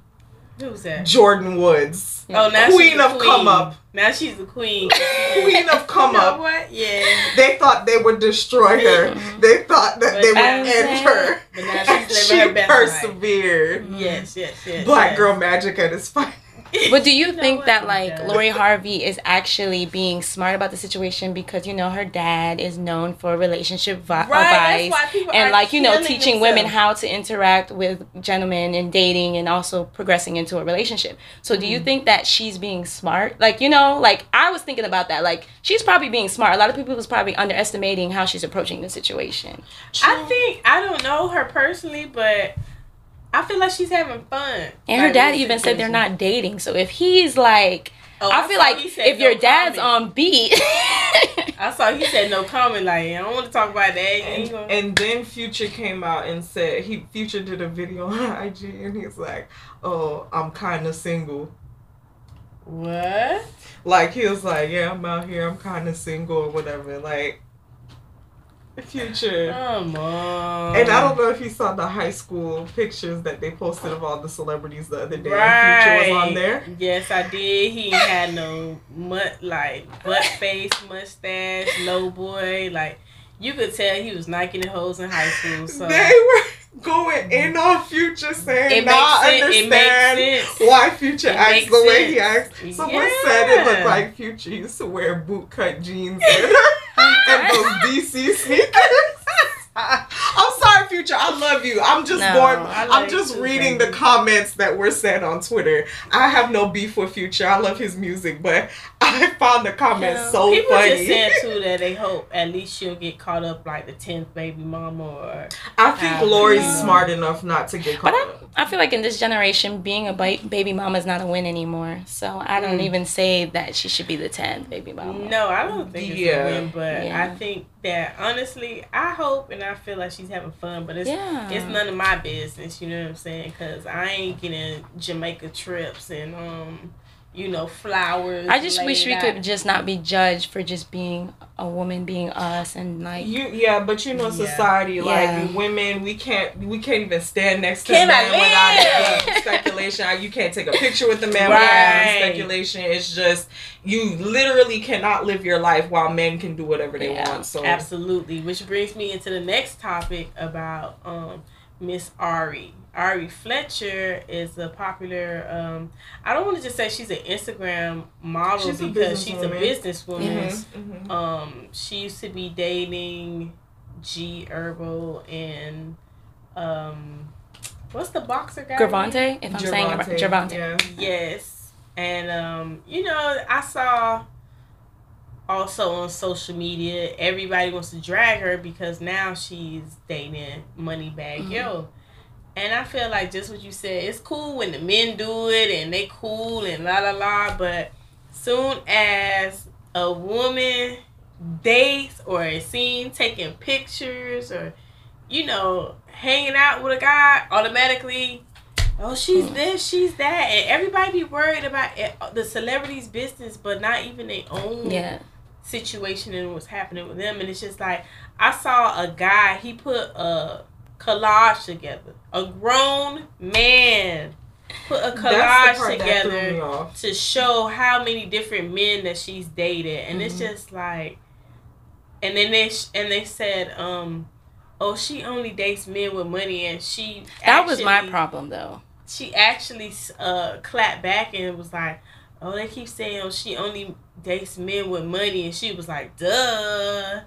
[SPEAKER 1] who's that?
[SPEAKER 3] Jordyn Woods.
[SPEAKER 1] Oh, now
[SPEAKER 3] Queen
[SPEAKER 1] she's the
[SPEAKER 3] of come up.
[SPEAKER 1] Now she's the queen.
[SPEAKER 3] Queen of come
[SPEAKER 1] you know
[SPEAKER 3] up.
[SPEAKER 1] What? Yeah.
[SPEAKER 3] They thought they would destroy her.
[SPEAKER 4] Mhm.
[SPEAKER 3] They thought that
[SPEAKER 1] But
[SPEAKER 3] they would
[SPEAKER 1] I'm
[SPEAKER 3] end her.
[SPEAKER 1] But now
[SPEAKER 3] And
[SPEAKER 1] she's
[SPEAKER 3] she
[SPEAKER 1] her best life.
[SPEAKER 3] persevered.
[SPEAKER 1] Yes, yes, yes.
[SPEAKER 3] Black
[SPEAKER 1] yes.
[SPEAKER 3] girl magic at its finest.
[SPEAKER 4] But do you
[SPEAKER 1] know
[SPEAKER 4] think that like
[SPEAKER 1] Yeah.
[SPEAKER 4] Lori Harvey is actually being smart about the situation because you know her dad is known for relationship vi-
[SPEAKER 1] Right.
[SPEAKER 4] advice
[SPEAKER 1] That's why people
[SPEAKER 4] and like you know teaching women how to interact with gentlemen and dating and also progressing into a relationship. So do you
[SPEAKER 1] Mm.
[SPEAKER 4] think that she's being smart? Like you know, like I was thinking about that. Like she's probably being smart. A lot of people was probably underestimating how she's approaching the situation.
[SPEAKER 1] I think I don't know her personally, but I feel like she's having fun.
[SPEAKER 4] And her
[SPEAKER 1] Like,
[SPEAKER 4] dad even said they're not dating. So if he's like,
[SPEAKER 1] Oh,
[SPEAKER 4] I feel like if
[SPEAKER 1] no
[SPEAKER 4] your dad's
[SPEAKER 1] comment.
[SPEAKER 4] on beat.
[SPEAKER 1] I saw he said no comment. Like I don't want to talk about that.
[SPEAKER 3] And,
[SPEAKER 1] ain't gonna-
[SPEAKER 3] and then Future came out and said he Future did a video on IG and he's like, "Oh, I'm kind of single."
[SPEAKER 1] what?
[SPEAKER 3] Like he was like, "Yeah, I'm out here. I'm kind of single or whatever." Like Future.
[SPEAKER 1] Come on.
[SPEAKER 3] And I don't know if you saw the high school pictures that they posted of all the celebrities the other day.
[SPEAKER 1] Right.
[SPEAKER 3] Future was on there.
[SPEAKER 1] Yes, I did. He had no mut like butt face, mustache, low boy. Like you could tell he was knocking the hoes in high school. So
[SPEAKER 3] They were going in on Future saying,
[SPEAKER 1] it
[SPEAKER 3] "Now I
[SPEAKER 1] makes sense. It
[SPEAKER 3] understand
[SPEAKER 1] makes sense.
[SPEAKER 3] why Future
[SPEAKER 1] It
[SPEAKER 3] acts the way he acts." Someone said it looked like Future used to wear bootcut jeans and, those DC sneakers. I'm sorry, Future. I love you. I'm just
[SPEAKER 4] No,
[SPEAKER 3] going.
[SPEAKER 1] I
[SPEAKER 3] I'm just reading
[SPEAKER 1] baby.
[SPEAKER 3] the comments that were said on Twitter. I have no beef with Future. I love his music, but I I found the comment
[SPEAKER 4] Yeah.
[SPEAKER 3] so
[SPEAKER 1] People
[SPEAKER 3] funny.
[SPEAKER 1] just saying too that they hope at least she'll get caught up like the tenth baby mama or
[SPEAKER 3] I think
[SPEAKER 1] Yeah.
[SPEAKER 3] Lori's
[SPEAKER 1] Yeah.
[SPEAKER 3] smart enough not to get caught
[SPEAKER 4] But
[SPEAKER 3] up.
[SPEAKER 4] I feel like in this generation, being a baby mama is not a win anymore. So I don't
[SPEAKER 1] Mm.
[SPEAKER 4] even say that she should be the 10th baby mama.
[SPEAKER 1] No, I don't think it's a win, but
[SPEAKER 4] Yeah.
[SPEAKER 1] I think that honestly, I hope and I feel like she's having fun, but it's
[SPEAKER 4] Yeah.
[SPEAKER 1] it's none of my business. You know what I'm saying? Because I ain't getting Jamaica trips and um, you know, flowers.
[SPEAKER 4] I just wish we
[SPEAKER 1] out.
[SPEAKER 4] could just not be judged for just being a woman, being us, and like.
[SPEAKER 3] You yeah, but you know
[SPEAKER 1] Yeah.
[SPEAKER 3] society like
[SPEAKER 4] Yeah.
[SPEAKER 3] women we can't we can't even stand next to
[SPEAKER 1] Can
[SPEAKER 3] a
[SPEAKER 1] I
[SPEAKER 3] man without
[SPEAKER 1] live?
[SPEAKER 3] it being speculation. You can't take a picture with the man without
[SPEAKER 1] Right.
[SPEAKER 3] having speculation. It's just you literally cannot live your life while men can do whatever they
[SPEAKER 4] Yeah.
[SPEAKER 3] want. So
[SPEAKER 1] Absolutely, which brings me into the next topic about um Miss Ari. Ari Fletcher is a popular. Um, I don't want to just say she's an Instagram model
[SPEAKER 3] She's a
[SPEAKER 1] because she's a
[SPEAKER 3] businesswoman.
[SPEAKER 1] businesswoman.
[SPEAKER 3] Mhm, mhm.
[SPEAKER 1] Um, she used to be dating G Herbo and um, what's the boxer guy?
[SPEAKER 4] Gravante, if I'm saying it. Gervonta.
[SPEAKER 3] Yeah.
[SPEAKER 1] Yes, and um, you know, I saw also on social media everybody wants to drag her because now she's dating Moneybagg
[SPEAKER 4] Mhm.
[SPEAKER 1] Yo. And I feel like just what you said, it's cool when the men do it and they cool and la la la, but soon as a woman dates or is seen taking pictures or you know hanging out with a guy, automatically, oh she's
[SPEAKER 4] Hmm.
[SPEAKER 1] this, she's that, and everybody be worried about it, the celebrities' business, but not even their own
[SPEAKER 4] Yeah.
[SPEAKER 1] situation and what's happening with them. And it's just like I saw a guy, he put a collage together. A grown man put a collage
[SPEAKER 3] part that threw
[SPEAKER 1] together to show how many different men that she's dated. And it's
[SPEAKER 3] Mhm.
[SPEAKER 1] just like and then they sh- and they said, um, oh, she only dates men with money, and she
[SPEAKER 4] That was my problem, though.
[SPEAKER 1] she actually uh clapped back and was like, "Oh, they keep saying oh, she only dates men with money," and she was like, "Duh."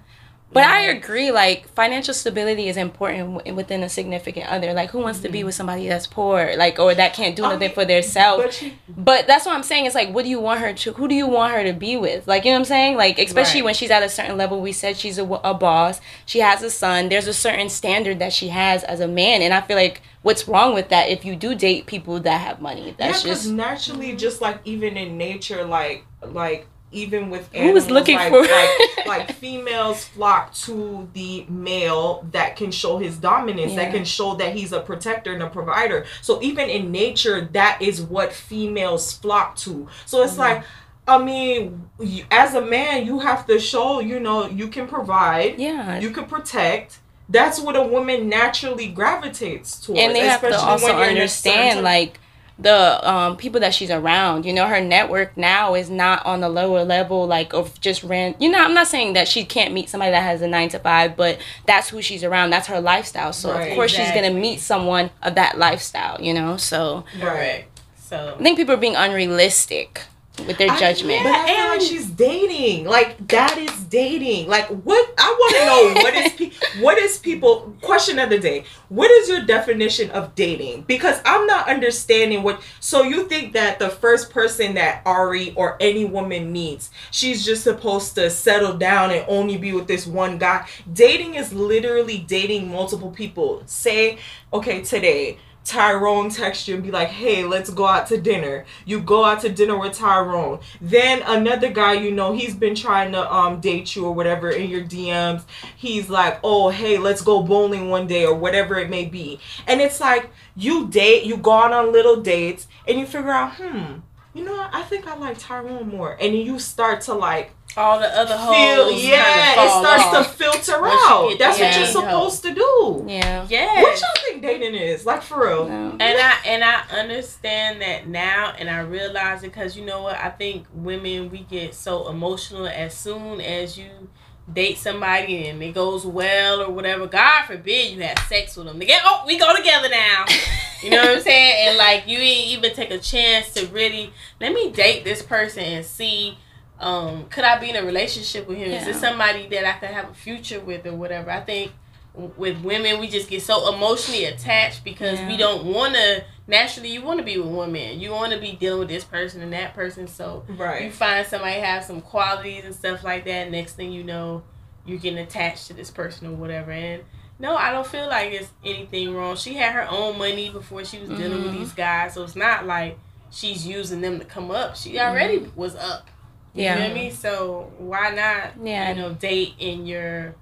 [SPEAKER 4] But I agree, like, financial stability is important w- within a significant other. Like, who wants to be mm-hmm. with somebody that's poor, like, or that can't do
[SPEAKER 3] I
[SPEAKER 4] nothing
[SPEAKER 3] mean,
[SPEAKER 4] for their self?
[SPEAKER 3] But she,
[SPEAKER 4] But that's what I'm saying. It's like, what do you want her to? Who do you want her to be with? Like, you know what I'm saying? Like, especially
[SPEAKER 1] Right.
[SPEAKER 4] when she's at a certain level. We said she's a, a boss. She has a son. There's a certain standard that she has as a man, and I feel like what's wrong with that? If you do date people that have money, that's
[SPEAKER 3] yeah,
[SPEAKER 4] just
[SPEAKER 3] naturally, just like even in nature, like like even with
[SPEAKER 4] Who was
[SPEAKER 3] animals,
[SPEAKER 4] looking
[SPEAKER 3] like,
[SPEAKER 4] for-
[SPEAKER 3] like like females flock to the male that can show his dominance,
[SPEAKER 4] Yeah.
[SPEAKER 3] that can show that he's a protector and a provider. So even in nature, that is what females flock to. So it's
[SPEAKER 4] Mhm.
[SPEAKER 3] like. I mean, as a man, you have to show, you know, you can provide,
[SPEAKER 4] yeah.
[SPEAKER 3] you can protect. That's what a woman naturally gravitates towards.
[SPEAKER 4] and they have to
[SPEAKER 3] especially
[SPEAKER 4] also
[SPEAKER 3] when you're in
[SPEAKER 4] understand like the um people that she's around. You know her network now is not on the lower level like of just ran you know i'm not saying that she can't meet somebody that has a nine to five but that's who she's around. That's her lifestyle. So
[SPEAKER 3] Right.
[SPEAKER 4] of course she's gonna meet someone of that lifestyle you know? So
[SPEAKER 1] correct. So
[SPEAKER 4] i think people are being unrealistic with their
[SPEAKER 3] I-
[SPEAKER 4] judgment
[SPEAKER 3] But I feel like
[SPEAKER 1] And-
[SPEAKER 3] she's dating. Like that is dating. Like what? I want to know what is pe- what is people question of the day. What is your definition of dating? Because I'm not understanding what. So you think that the first person that Ari or any woman meets, she's just supposed to settle down and only be with this one guy? Dating is literally dating multiple people. Say, okay, today. Tyrone text you and be like, hey, let's go out to dinner. You go out to dinner with Tyrone. Then another guy you know, he's been trying to um date you or whatever in your DMs. He's like, oh, hey, let's go bowling one day or whatever it may be. And it's like you date, you go on little dates and you figure out, hmm, you know what? I think I like Tyrone more. And then you start to like
[SPEAKER 1] all the other hoes,
[SPEAKER 3] feel,
[SPEAKER 1] kinda
[SPEAKER 3] yeah, it starts
[SPEAKER 1] off.
[SPEAKER 3] to filter
[SPEAKER 1] Once you
[SPEAKER 3] out. That's what you're
[SPEAKER 1] main
[SPEAKER 3] supposed to do.
[SPEAKER 4] yeah
[SPEAKER 1] yeah.
[SPEAKER 3] What y'all think dating is? Like for real.
[SPEAKER 4] No.
[SPEAKER 1] and I and I understand that now, and I realize it because you know what? I think women we get so emotional as soon as you date somebody and it goes well or whatever. God forbid you have sex with them. They get oh we go together now. You know what I'm saying? And like you ain't even take a chance to really let me date this person and see. Um, could I be in a relationship with him? Is this somebody that I could have a future with or whatever? I think with women we just get so emotionally attached because we don't want to naturally you want to be with one man. You want to be dealing with this person and that person. So you find somebody have some qualities and stuff like that. Next thing you know, you're getting attached to this person or whatever. And no, I don't feel like it's anything wrong. She had her own money before she was dealing with
[SPEAKER 4] Mhm.
[SPEAKER 1] these guys, so it's not like she's using them to come up. She already was up. You
[SPEAKER 4] Yeah.
[SPEAKER 1] know what I mean? So why not?
[SPEAKER 4] Yeah.
[SPEAKER 1] You know, date in your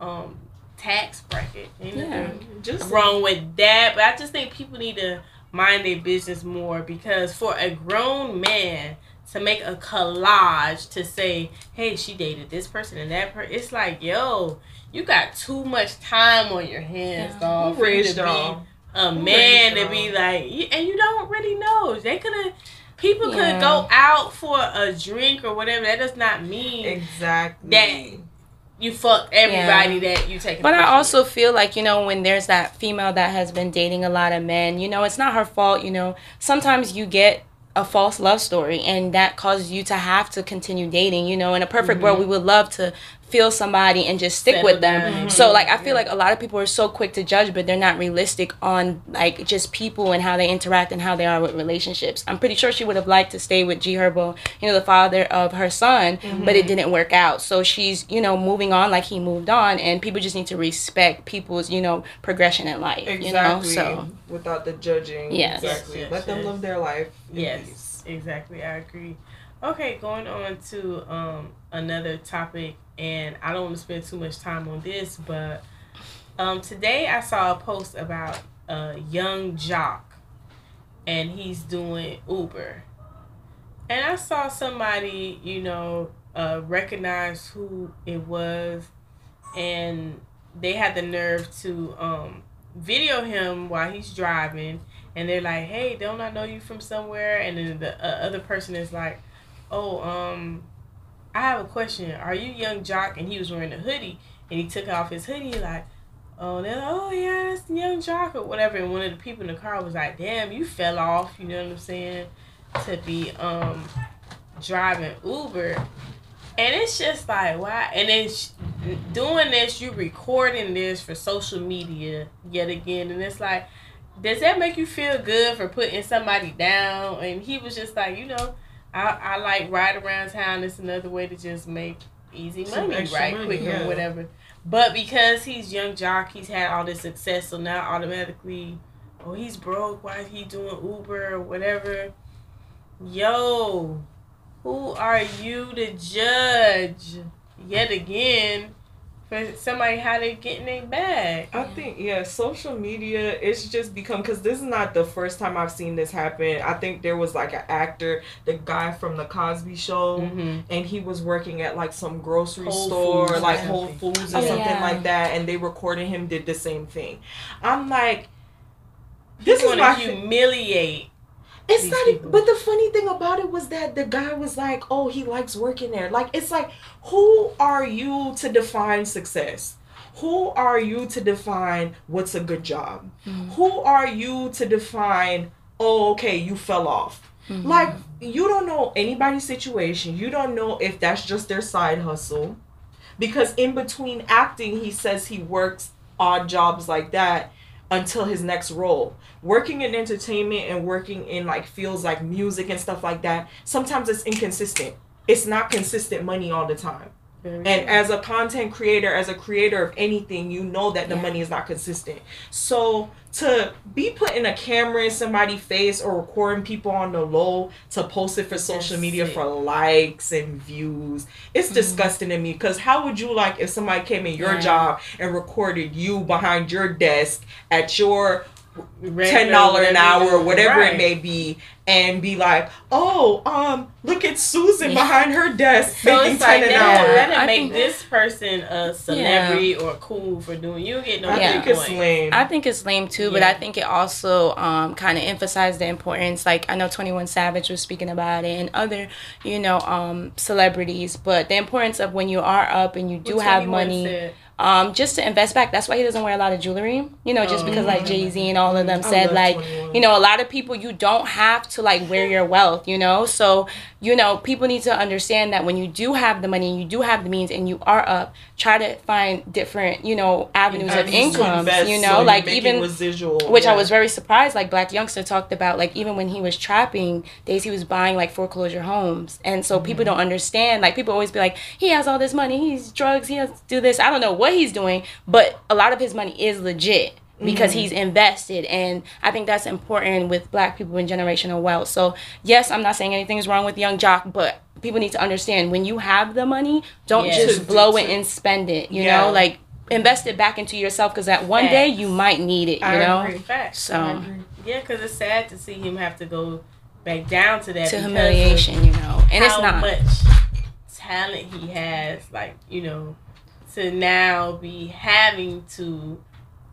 [SPEAKER 1] um tax bracket. Ain't
[SPEAKER 4] Yeah.
[SPEAKER 3] Just
[SPEAKER 1] wrong with that, but I just think people need to mind their business more because for a grown man to make a collage to say, "Hey, she dated this person and that person," it's like, yo, you got too much time on your hands,
[SPEAKER 4] Yeah.
[SPEAKER 1] dog. For you to
[SPEAKER 3] y'all?
[SPEAKER 1] be a
[SPEAKER 3] Who
[SPEAKER 1] man to be like, and you don't really know. They could have. People
[SPEAKER 4] Yeah.
[SPEAKER 1] could go out for a drink or whatever. That does not mean
[SPEAKER 3] exactly.
[SPEAKER 1] That- you fuck everybody that you take.
[SPEAKER 4] But I also feel like, you know, when there's that female that has been dating a lot of men, you know, it's not her fault, you know. Sometimes you get a false love story and that causes you to have to continue dating, you know. In a perfect world, mm-hmm. we would love to feel somebody and just stick
[SPEAKER 1] Settle
[SPEAKER 4] with them.
[SPEAKER 1] down and-
[SPEAKER 4] So like I feel
[SPEAKER 1] Yeah.
[SPEAKER 4] like a lot of people are so quick to judge but they're not realistic on like just people and how they interact and how they are with relationships. I'm pretty sure she would have liked to stay with G Herbo, you know, the father of her son, but it mm-hmm. didn't work out. So she's, you know, moving on like he moved on and people just need to respect people's, you know, progression in life.
[SPEAKER 3] Exactly.
[SPEAKER 4] You know? So
[SPEAKER 3] without the judging.
[SPEAKER 4] Yes.
[SPEAKER 3] Exactly.
[SPEAKER 1] Yes, yes,
[SPEAKER 3] Let them live their life. in
[SPEAKER 1] Yes,
[SPEAKER 3] peace.
[SPEAKER 1] exactly. I agree. Okay, going on to um another topic, and I don't want to spend too much time on this, but um today I saw a post about a Yung Joc, and he's doing Uber, and I saw somebody you know uh recognize who it was, and they had the nerve to um video him while he's driving and they're like, "Hey, don't I know you from somewhere?" And then the uh, other person is like, "Oh, um, I have a question. Are you Yung Joc?" And he was wearing a hoodie, and he took off his hoodie like, "Oh, they're like, oh yeah, it's Yung Joc or whatever." And one of the people in the car was like, "Damn, you fell off." You know what I'm saying? To be um driving Uber. And it's just like why? And sh- doing this, you recording this for social media yet again, and it's like, does that make you feel good for putting somebody down? And he was just like, you know, I, I like ride around town. It's another way to just make easy money, right?
[SPEAKER 3] money,
[SPEAKER 1] Quicker
[SPEAKER 3] yeah.
[SPEAKER 1] or whatever. But because he's Yung Joc, he's had all this success, so now automatically, oh, he's broke. Why is he doing Uber or whatever? Yo, who are you to judge yet again for somebody how they getting their bag?
[SPEAKER 3] I think yeah, social media it's just become because this is not the first time I've seen this happen. I think there was like an actor, the guy from the Cosby Show,
[SPEAKER 1] Mm-hmm.
[SPEAKER 3] and he was working at like some grocery
[SPEAKER 1] Whole
[SPEAKER 3] store,
[SPEAKER 1] Foods
[SPEAKER 3] like Whole. Foods or
[SPEAKER 4] Oh,
[SPEAKER 3] something
[SPEAKER 4] yeah.
[SPEAKER 3] like that, and they recorded him did the same thing. I'm like, this
[SPEAKER 1] This
[SPEAKER 3] is
[SPEAKER 1] want
[SPEAKER 3] my.
[SPEAKER 1] to
[SPEAKER 3] thi-
[SPEAKER 1] humiliate.
[SPEAKER 3] It's not.
[SPEAKER 1] people.
[SPEAKER 3] But the funny thing about it was that the guy was like, "Oh, he likes working there." Like, it's like, who are you to define success? Who are you to define what's a good job?
[SPEAKER 4] Mhm.
[SPEAKER 3] Who are you to define? Oh, okay, you fell off.
[SPEAKER 4] Mhm.
[SPEAKER 3] Like, you don't know anybody's situation. You don't know if that's just their side hustle. Because in between acting, he says he works odd jobs like that until his next role. Working in entertainment and working in like fields like music and stuff like that, sometimes it's inconsistent. It's not consistent money all the time. And as a content creator, as a creator of anything, you know that the
[SPEAKER 4] Yeah.
[SPEAKER 3] money is not consistent. So to be putting a camera in somebody's face or recording people on the low to post it for social
[SPEAKER 1] That's
[SPEAKER 3] media for likes and views, it's
[SPEAKER 4] Mhm.
[SPEAKER 3] disgusting to me. Because how would you like if somebody came in your
[SPEAKER 4] Yeah.
[SPEAKER 3] job and recorded you behind your desk at your ten dollar an hour, whatever
[SPEAKER 1] right.
[SPEAKER 3] it may be, and be like, "Oh, um, look at Susan
[SPEAKER 4] Yeah.
[SPEAKER 3] behind her desk
[SPEAKER 1] So
[SPEAKER 3] making
[SPEAKER 1] it's like
[SPEAKER 3] ten an
[SPEAKER 1] that,
[SPEAKER 3] hour."
[SPEAKER 1] that'll
[SPEAKER 4] I
[SPEAKER 1] make
[SPEAKER 4] think-
[SPEAKER 1] this person a celebrity or cool for doing. You get no
[SPEAKER 3] I
[SPEAKER 4] Yeah.
[SPEAKER 3] think
[SPEAKER 1] point.
[SPEAKER 3] it's lame.
[SPEAKER 4] I think it's lame too, but I think it also um, kind of emphasized the importance. Like I know Twenty One Savage was speaking about it, and other you know um, celebrities. But the importance of when you are up and you do
[SPEAKER 1] What
[SPEAKER 4] have money.
[SPEAKER 1] said.
[SPEAKER 4] Um, just to invest back. That's why he doesn't wear a lot of jewelry. You know, just because like Jay Z and all of them said like
[SPEAKER 3] 21.
[SPEAKER 4] you know a lot of people you don't have to like wear your wealth you know so you know people need to understand that when you do have the money and you do have the means and you are up try to find different you know avenues of income you know
[SPEAKER 3] you're
[SPEAKER 4] like even
[SPEAKER 3] residual,
[SPEAKER 4] which I was very surprised. Like Blac Youngsta talked about, like even when he was trapping, days he was buying like foreclosure homes, and so people
[SPEAKER 3] Mm-hmm.
[SPEAKER 4] don't understand. Like people always be like, he has all this money, he's drugs, he has to do this. I don't know what he's doing, but a lot of his money is legit because
[SPEAKER 3] Mm-hmm.
[SPEAKER 4] he's invested, and I think that's important with Black people in generational wealth. So yes, I'm not saying anything's wrong with Yung Joc, but people need to understand when you have the money, don't
[SPEAKER 1] Yeah.
[SPEAKER 4] just
[SPEAKER 3] To-
[SPEAKER 4] blow
[SPEAKER 3] to-
[SPEAKER 4] it and spend it. You
[SPEAKER 3] Yeah.
[SPEAKER 4] know, like invest it back into yourself because that one day you might need it. You
[SPEAKER 3] I
[SPEAKER 4] know.
[SPEAKER 3] agree.
[SPEAKER 1] Facts.
[SPEAKER 4] So
[SPEAKER 3] I agree.
[SPEAKER 1] Yeah, because it's sad to see him have to go back down to that
[SPEAKER 4] to humiliation, you know, and it's not.
[SPEAKER 1] much talent he has. Like you know, to now be having to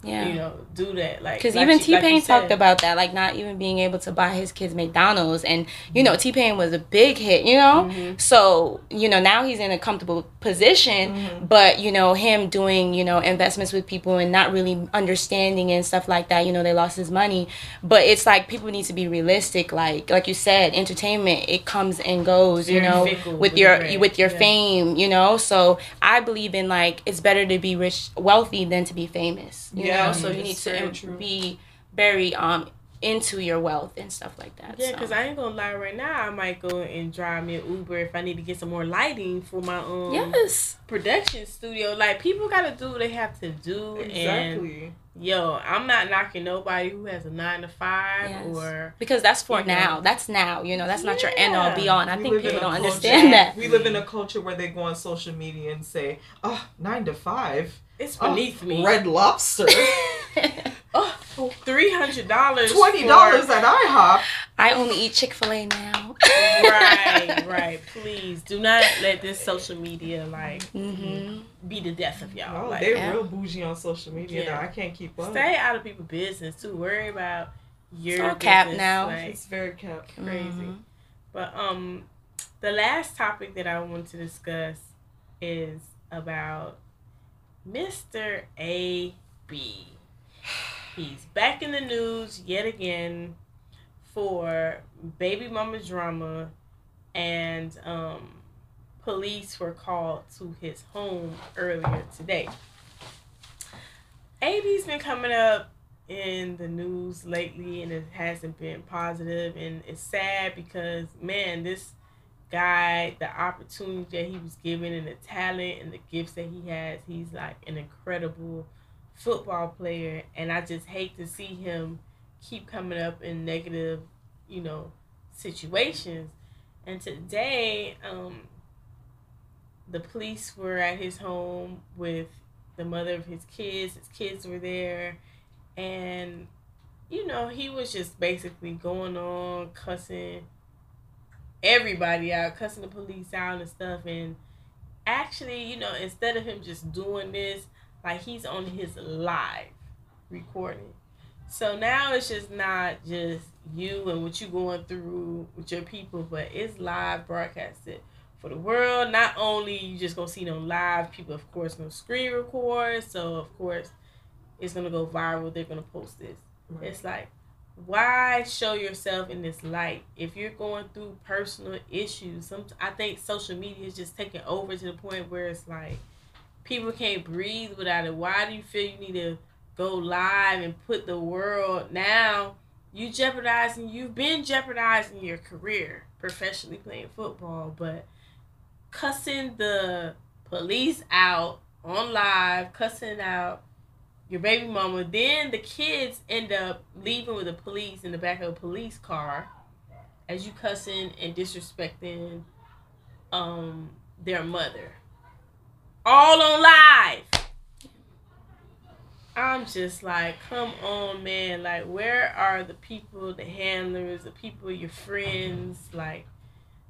[SPEAKER 4] Yeah.
[SPEAKER 1] you know do that. Like
[SPEAKER 4] Because
[SPEAKER 1] like
[SPEAKER 4] even T
[SPEAKER 1] like
[SPEAKER 4] Pain talked about that, like not even being able to buy his kids McDonald's, and you know T Pain was a big hit, you know.
[SPEAKER 1] Mhm.
[SPEAKER 4] So you know now he's in a comfortable position,
[SPEAKER 3] Mm-hmm.
[SPEAKER 4] but you know him doing you know investments with people and not really understanding and stuff like that. You know they lost his money, but it's like people need to be realistic. Like like you said, entertainment it comes and goes. You
[SPEAKER 1] Very
[SPEAKER 4] know with
[SPEAKER 1] with
[SPEAKER 4] your with your
[SPEAKER 1] yeah.
[SPEAKER 4] fame. You know so I believe in like it's better to be rich wealthy than to be famous. You
[SPEAKER 3] Yeah,
[SPEAKER 4] know so you
[SPEAKER 3] it's
[SPEAKER 4] need to um,
[SPEAKER 3] true.
[SPEAKER 4] be very um into your wealth and stuff like that.
[SPEAKER 1] Yeah,
[SPEAKER 4] so.
[SPEAKER 1] because I ain't gonna lie. Right now, I might go and drive me an Uber if I need to get some more lighting for my own
[SPEAKER 4] yes,
[SPEAKER 1] production studio. Like people gotta do what they have to do, and
[SPEAKER 3] Exactly.
[SPEAKER 1] yo, I'm not knocking nobody who has a nine to five
[SPEAKER 4] Yes.
[SPEAKER 1] or
[SPEAKER 4] because that's for
[SPEAKER 1] You know.
[SPEAKER 4] now. That's now. You know, that's not your end all be all. And I
[SPEAKER 3] We
[SPEAKER 4] think people don't
[SPEAKER 3] culture-
[SPEAKER 4] understand that.
[SPEAKER 3] We live in a culture where they go on social media and say, "Oh, nine to five,
[SPEAKER 1] it's
[SPEAKER 3] oh,
[SPEAKER 1] beneath me.
[SPEAKER 3] Red Lobster,
[SPEAKER 1] Oh, three hundred dollars.
[SPEAKER 3] twenty dollars at IHOP."
[SPEAKER 4] I only eat Chick Fil A now.
[SPEAKER 1] right, right. Please do not let this social media like
[SPEAKER 4] hmm
[SPEAKER 1] be the death of y'all.
[SPEAKER 3] Oh,
[SPEAKER 1] like,
[SPEAKER 3] they're
[SPEAKER 4] yeah.
[SPEAKER 3] real bougie on social media.
[SPEAKER 1] Yeah.
[SPEAKER 3] Now I can't keep up.
[SPEAKER 1] stay out of people's business too. Worry about your
[SPEAKER 4] all cap now.
[SPEAKER 1] Like,
[SPEAKER 3] It's very kept.
[SPEAKER 1] crazy.
[SPEAKER 4] Mhm.
[SPEAKER 1] But um, the last topic that I want to discuss is about Mr. A B. He's back in the news yet again for baby mama drama, and um, police were called to his home earlier today. AB's been coming up in the news lately and it hasn't been positive and it's sad because man this guy the opportunity that he was given and the talent and the gifts that he has he's like an incredible football player. And i just hate to see him keep coming up in negative you know situations. And today um the police were at his home with the mother of his kids. His kids were there. And you know he was just basically going on cussing everybody out cussing the police out and stuff and actually you know instead of him just doing this like he's on his live recording so now it's just not just you and what you're going through with your people but it's live broadcasted for the world not only you just gonna see them live people of course gonna screen record so of course it's gonna go viral. They're gonna post this.
[SPEAKER 3] Right.
[SPEAKER 1] It's like, why show yourself in this light if you're going through personal issues? Some I think social media is just taking over to the point where it's like people can't breathe without it. Why do you feel you need to go live and put the world now? You jeopardizing. You've been jeopardizing your career professionally playing football, but cussing the police out on live, cussing out your baby mama. Then the kids end up leaving with the police in the back of a police car as you cussing and disrespecting um their mother. All on live. I'm just like, come on, man. Like, where are the people, the handlers, the people, your friends? Like,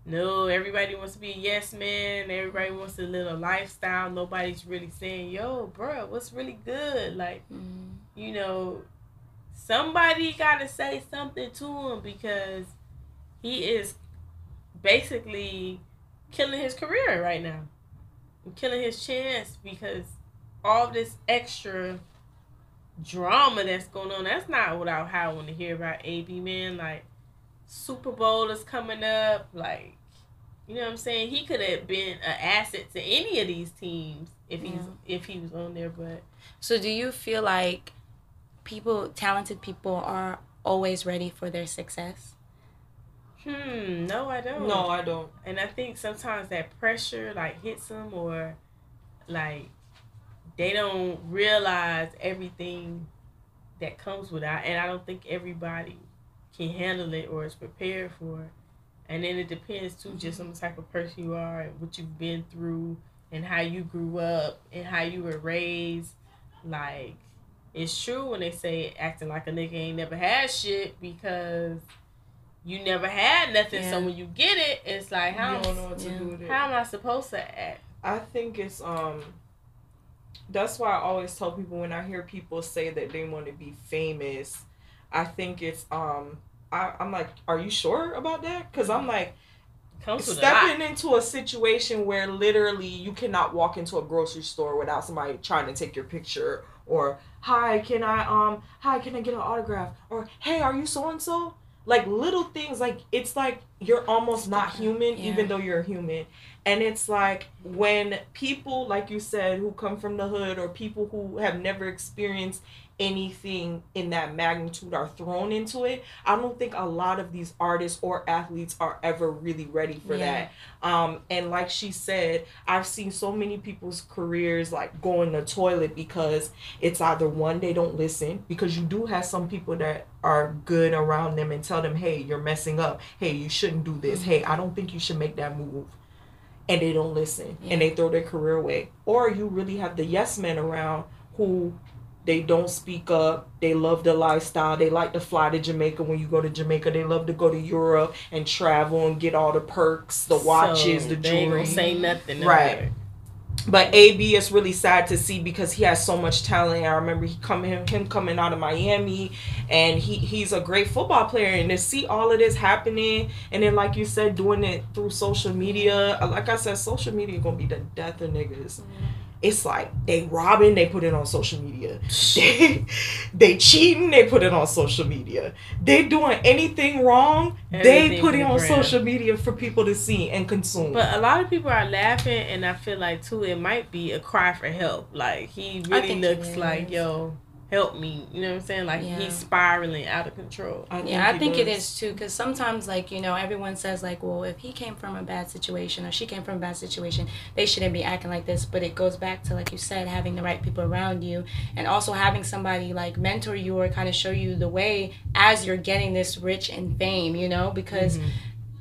[SPEAKER 1] no, everybody wants to be a yes man. Everybody wants to live a lifestyle. Nobody's really saying, yo, bro, what's really good? Like,
[SPEAKER 4] Mhm.
[SPEAKER 1] you know, somebody got to say something to him because he is basically killing his career right now. And killing his chance because all this extra drama that's going on. That's not what I, I want to hear about AB man. Like Super Bowl is coming up. Like you know what I'm saying? He could have been an asset to any of these teams if he's
[SPEAKER 4] Yeah.
[SPEAKER 1] if he was on there. But
[SPEAKER 4] So do you feel like people, talented people, are always ready for their success?
[SPEAKER 1] hmm, no, I don't.
[SPEAKER 3] No, I don't.
[SPEAKER 1] And I think sometimes that pressure like hits them or like they don't realize everything that comes with that. And I don't think everybody can handle it or is prepared for it. And then it depends too just on the type of person you are and what you've been through and how you grew up and how you were raised. Like it's true when they say acting like a nigga ain't never had shit because you never had nothing. So when you get it, it's like how
[SPEAKER 3] you don't know what to
[SPEAKER 4] yeah.
[SPEAKER 3] do with it.
[SPEAKER 1] how am I supposed to act?
[SPEAKER 3] I think it's um that's why I always tell people when I hear people say that they want to be famous, I think it's um I, I'm like, are you sure about that? Because I'm like
[SPEAKER 1] Comes with a lot.
[SPEAKER 3] stepping into a situation where literally you cannot walk into a grocery store without somebody trying to take your picture or hi can I um hi can I get an autograph or hey are you so and so like little things like it's like you're almost not human
[SPEAKER 4] Yeah.
[SPEAKER 3] even though you're human and it's like when people like you said who come from the hood or people who have never experienced anything in that magnitude are thrown into it i don't think a lot of these artists or athletes are ever really ready for
[SPEAKER 4] Yeah.
[SPEAKER 3] that. Um and like she said i've seen so many people's careers like go in the toilet because it's either one they don't listen because you do have some people that are good around them and tell them hey you're messing up. Hey you shouldn't do this. Hey i don't think you should make that move. And they don't listen
[SPEAKER 4] Yeah.
[SPEAKER 3] and they throw their career away. Or you really have the yes men around who they don't speak up they love the lifestyle they like to fly to jamaica when you go to jamaica they love to go to europe and travel and get all the perks the watches
[SPEAKER 1] So
[SPEAKER 3] the
[SPEAKER 1] they ain't
[SPEAKER 3] jewelry
[SPEAKER 1] gonna say nothing.
[SPEAKER 3] Right.
[SPEAKER 1] about it.
[SPEAKER 3] but AB is really sad to see because he has so much talent. I remember he coming him, him coming out of Miami and he he's a great football player and to see all of this happening and then like you said doing it through social media like I said social media gonna be the death of niggas. Mm-hmm. It's like they robbing, they put it on social media. They, they cheating, they put it on social media. They doing anything wrong, they put it on
[SPEAKER 1] gram.
[SPEAKER 3] social media for people to see and consume.
[SPEAKER 1] But a lot of people are laughing, and I feel like too, it might be a cry for help. Like he really
[SPEAKER 4] think it
[SPEAKER 1] looks like, yo, help me. You know what I'm saying? Like
[SPEAKER 4] Yeah.
[SPEAKER 1] he's spiraling out of control.
[SPEAKER 4] Yeah, I think it
[SPEAKER 3] does.
[SPEAKER 4] is too. Because sometimes, like you know, everyone says like, well, if he came from a bad situation or she came from a bad situation, they shouldn't be acting like this. But it goes back to like you said, having the right people around you, and also having somebody like mentor you or kind of show you the way as you're getting this rich and fame. You know, because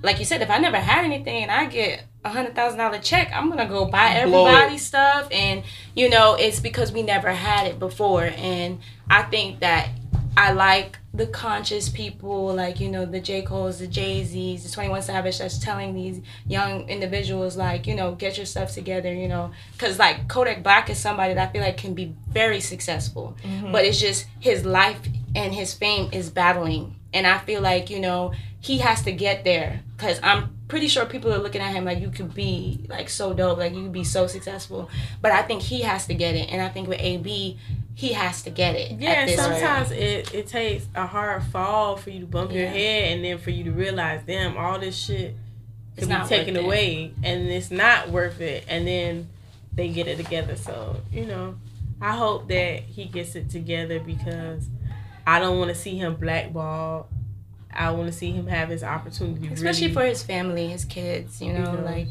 [SPEAKER 4] like you said, if I never had anything and I get a hundred thousand dollar check, I'm gonna go buy everybody's stuff, and you know, it's because we never had it before, and I think that I like the conscious people, like you know, the J. Cole's, the Jay Z's, the Twenty One Savage, that's telling these young individuals, like you know, get your stuff together, you know, because like Kodak Black is somebody that I feel like can be very successful, mm-hmm. but it's just his life and his fame is battling, and I feel like you know he has to get there because I'm pretty sure people are looking at him like you could be like so dope, like you could be so successful, but I think he has to get it, and I think with AB, he has to get it.
[SPEAKER 1] Yeah, sometimes it, it takes a hard fall for you to bump your head and then for you to realize, damn, all this shit could be taken away and it's not worth it. And then they get it together. So, you know, I hope that he gets it together because I don't want to see him blackballed. I want to see him have his opportunity.
[SPEAKER 4] especially
[SPEAKER 1] really,
[SPEAKER 4] for his family, his kids, you know,
[SPEAKER 1] You know.
[SPEAKER 4] like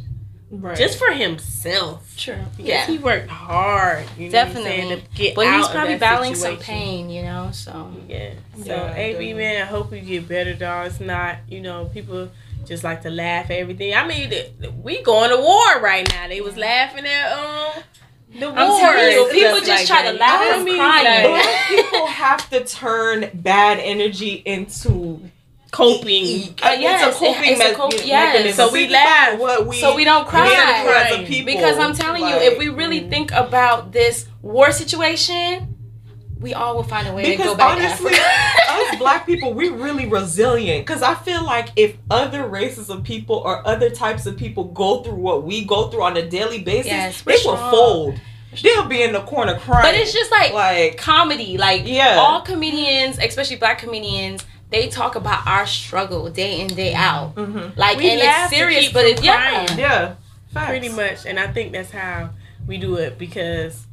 [SPEAKER 3] right.
[SPEAKER 1] just for himself.
[SPEAKER 4] sure, yeah,
[SPEAKER 1] he worked hard. You know what I'm saying,
[SPEAKER 4] Definitely.
[SPEAKER 1] to get
[SPEAKER 4] but
[SPEAKER 1] out
[SPEAKER 4] he's probably battling some pain, you know, so
[SPEAKER 1] Yeah. So
[SPEAKER 3] Yeah,
[SPEAKER 1] AB
[SPEAKER 3] definitely.
[SPEAKER 1] man, I hope you get better, dog. It's not, you know, people just like to laugh at everything. I mean, th- we going to war right now. They was laughing at um the war.
[SPEAKER 4] I'm telling you, people just
[SPEAKER 1] like
[SPEAKER 4] try to laugh
[SPEAKER 1] You know
[SPEAKER 4] and
[SPEAKER 1] I mean?
[SPEAKER 4] crying.
[SPEAKER 1] Like,
[SPEAKER 3] people have to turn bad energy into
[SPEAKER 1] coping.
[SPEAKER 4] Uh, yes,
[SPEAKER 3] it's a coping,
[SPEAKER 4] it's a
[SPEAKER 3] me-
[SPEAKER 4] yes.
[SPEAKER 3] mechanism.
[SPEAKER 1] So we laugh.
[SPEAKER 3] what we
[SPEAKER 4] so we don't cry.
[SPEAKER 3] went through as a people.
[SPEAKER 4] Because I'm telling you, if we really
[SPEAKER 3] Like,
[SPEAKER 4] think about this war situation, we all will find a way to go back
[SPEAKER 3] honestly,
[SPEAKER 4] to Africa.
[SPEAKER 3] us black people, we really resilient. Because I feel like if other races of people or other types of people go through what we go through on a daily basis,
[SPEAKER 4] Yes,
[SPEAKER 3] they
[SPEAKER 4] we're
[SPEAKER 3] will
[SPEAKER 4] strong.
[SPEAKER 3] fold. they'll be in the corner crying.
[SPEAKER 4] But it's just like,
[SPEAKER 3] like
[SPEAKER 4] comedy. Like
[SPEAKER 3] Yeah.
[SPEAKER 4] all comedians, especially black comedians, they talk about our struggle day in day out.
[SPEAKER 3] mhm.
[SPEAKER 4] Like
[SPEAKER 1] We
[SPEAKER 4] and
[SPEAKER 1] laugh
[SPEAKER 4] it's serious, but it's yeah.
[SPEAKER 3] yeah, facts.
[SPEAKER 1] pretty much and i think that's how we do it because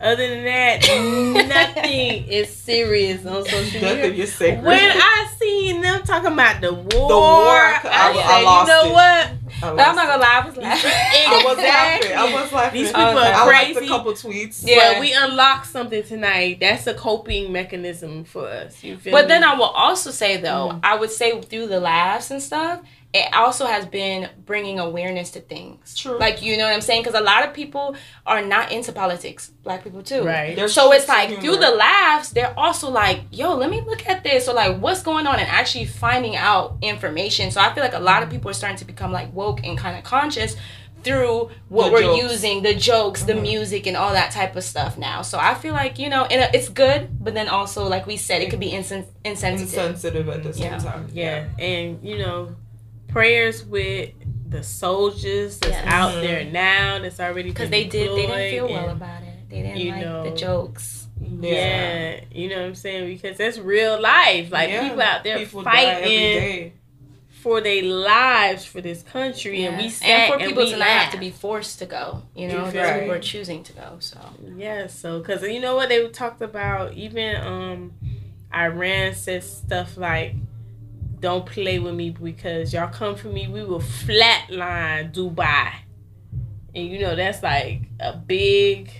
[SPEAKER 1] other than that nothing is serious on social
[SPEAKER 3] Nothing
[SPEAKER 1] media
[SPEAKER 3] is sacred.
[SPEAKER 1] when i seen them talking about the war, the
[SPEAKER 3] war, I-
[SPEAKER 1] I,
[SPEAKER 3] I
[SPEAKER 1] said,
[SPEAKER 3] lost
[SPEAKER 1] you know
[SPEAKER 3] it.
[SPEAKER 1] what
[SPEAKER 3] I
[SPEAKER 4] But I'm not gonna lie, I was laughing.
[SPEAKER 3] I was laughing. I was laughing.
[SPEAKER 1] These people
[SPEAKER 4] Okay.
[SPEAKER 1] are
[SPEAKER 3] I liked a couple tweets.
[SPEAKER 4] Yeah.
[SPEAKER 1] But we unlocked something tonight. That's a coping mechanism for us. You feel
[SPEAKER 4] But
[SPEAKER 1] me?
[SPEAKER 4] then I will also say though,
[SPEAKER 1] Mhm.
[SPEAKER 4] I would say through the laughs and stuff, it also has been bringing awareness to things.
[SPEAKER 3] True.
[SPEAKER 4] Like you know what I'm saying? Because a lot of people are not into politics. Black people too.
[SPEAKER 1] right.
[SPEAKER 3] There's
[SPEAKER 4] So it's like
[SPEAKER 3] humor.
[SPEAKER 4] through the laughs, they're also like, yo, let me look at this or like what's going on and actually finding out information. So I feel like a lot of people are starting to become like woke and kind of conscious through what
[SPEAKER 3] The
[SPEAKER 4] we're
[SPEAKER 3] jokes.
[SPEAKER 4] using, the jokes, the
[SPEAKER 3] Mhm.
[SPEAKER 4] music, and all that type of stuff now. So I feel like you know, and it's good, but then also like we said, it could be insen- insensitive.
[SPEAKER 3] insensitive at the same
[SPEAKER 4] Yeah.
[SPEAKER 3] time.
[SPEAKER 1] Yeah, and you know, prayers with the soldiers that's
[SPEAKER 4] Yes.
[SPEAKER 1] out
[SPEAKER 3] Mhm.
[SPEAKER 1] there now. That's already
[SPEAKER 4] because they did, they didn't feel
[SPEAKER 1] deployed
[SPEAKER 4] well about it. They didn't
[SPEAKER 1] you
[SPEAKER 4] like
[SPEAKER 1] know,
[SPEAKER 4] the jokes.
[SPEAKER 1] Yeah. you know what I'm saying because that's real life. Like
[SPEAKER 3] Yeah.
[SPEAKER 1] people out there
[SPEAKER 3] People
[SPEAKER 1] fighting for their lives for this country, and we
[SPEAKER 4] Yeah.
[SPEAKER 1] sat
[SPEAKER 4] and for
[SPEAKER 1] and
[SPEAKER 4] people
[SPEAKER 1] we
[SPEAKER 4] to not have to be forced to go. You know,
[SPEAKER 1] You
[SPEAKER 4] those
[SPEAKER 1] feel
[SPEAKER 4] people
[SPEAKER 3] me?
[SPEAKER 4] are choosing to go. So
[SPEAKER 1] Yeah, so because you know what they talked about, even um, Iran says stuff like, "Don't play with me because y'all come for me, we will flatline Dubai," and you know that's like a big.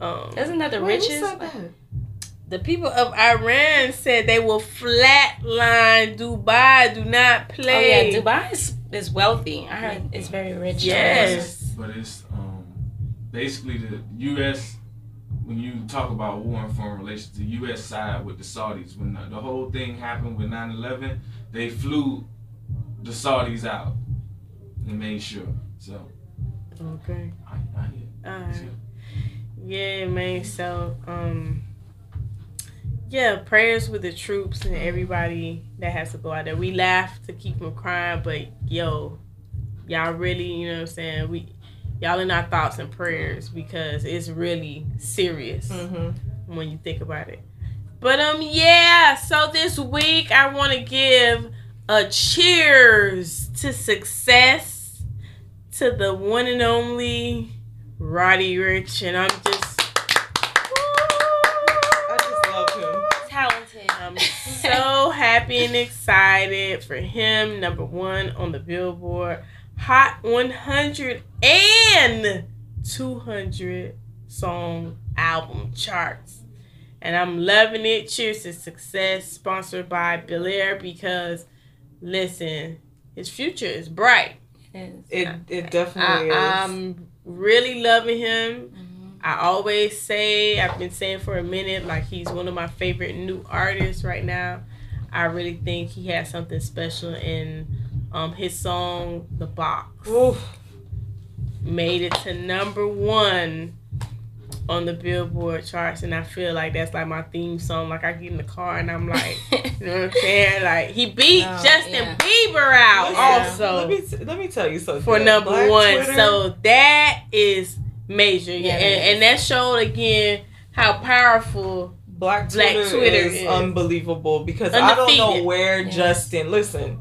[SPEAKER 1] Um,
[SPEAKER 4] isn't that the
[SPEAKER 3] Wait,
[SPEAKER 4] richest?
[SPEAKER 3] said
[SPEAKER 1] the people of Iran said they will flatline Dubai. Do not play.
[SPEAKER 4] Oh
[SPEAKER 1] play.
[SPEAKER 4] yeah, Dubai is, is wealthy. I heard it's very rich.
[SPEAKER 1] Yes.
[SPEAKER 5] But it's um, basically the U.S. When you talk about war and foreign relations, the U.S. side with the Saudis. When the, the whole thing happened with 9/11, they flew the Saudis out and made sure. So
[SPEAKER 1] Okay.
[SPEAKER 5] I, I hear.
[SPEAKER 1] All right. Yeah, man. So, um, yeah, prayers with the troops and everybody that has to go out there. We laugh to keep from crying, but yo, y'all really, you know what I'm saying? We, y'all in our thoughts and prayers because it's really serious
[SPEAKER 3] Mm-hmm.
[SPEAKER 1] when you think about it. But um, yeah. So this week I want to give a cheers to success to the one and only Roddy Ricch, and I'm just.
[SPEAKER 3] I just love him.
[SPEAKER 4] Talented.
[SPEAKER 1] I'm so happy and excited for him. Number one on the Billboard Hot 100 and 200 song album charts. And I'm loving it. Cheers to success. Sponsored by Belaire because, listen, his future is bright.
[SPEAKER 3] It it definitely
[SPEAKER 1] I,
[SPEAKER 3] is.
[SPEAKER 1] I'm really loving him.
[SPEAKER 4] Mhm.
[SPEAKER 1] I always say, I've been saying for a minute, like he's one of my favorite new artists right now. I really think he has something special in um, his song, The Box.
[SPEAKER 3] Oof.
[SPEAKER 1] Made it to number one on the Billboard charts, and I feel like that's like my theme song. Like I get in the car and I'm like, you know what I'm saying? Like he beat
[SPEAKER 4] No,
[SPEAKER 1] Justin
[SPEAKER 4] yeah.
[SPEAKER 1] Bieber out
[SPEAKER 3] Listen,
[SPEAKER 1] also
[SPEAKER 3] let me t- let me tell you something.
[SPEAKER 1] for number
[SPEAKER 3] Black
[SPEAKER 1] one.
[SPEAKER 3] Twitter-
[SPEAKER 1] So that is major.
[SPEAKER 4] Yeah,
[SPEAKER 1] and, and that showed again how powerful.
[SPEAKER 3] Black
[SPEAKER 1] Black
[SPEAKER 3] Twitter,
[SPEAKER 1] Twitter
[SPEAKER 3] is,
[SPEAKER 1] is
[SPEAKER 3] unbelievable because I don't know
[SPEAKER 1] Undefeated.
[SPEAKER 3] where
[SPEAKER 4] Yeah.
[SPEAKER 3] Justin. Listen,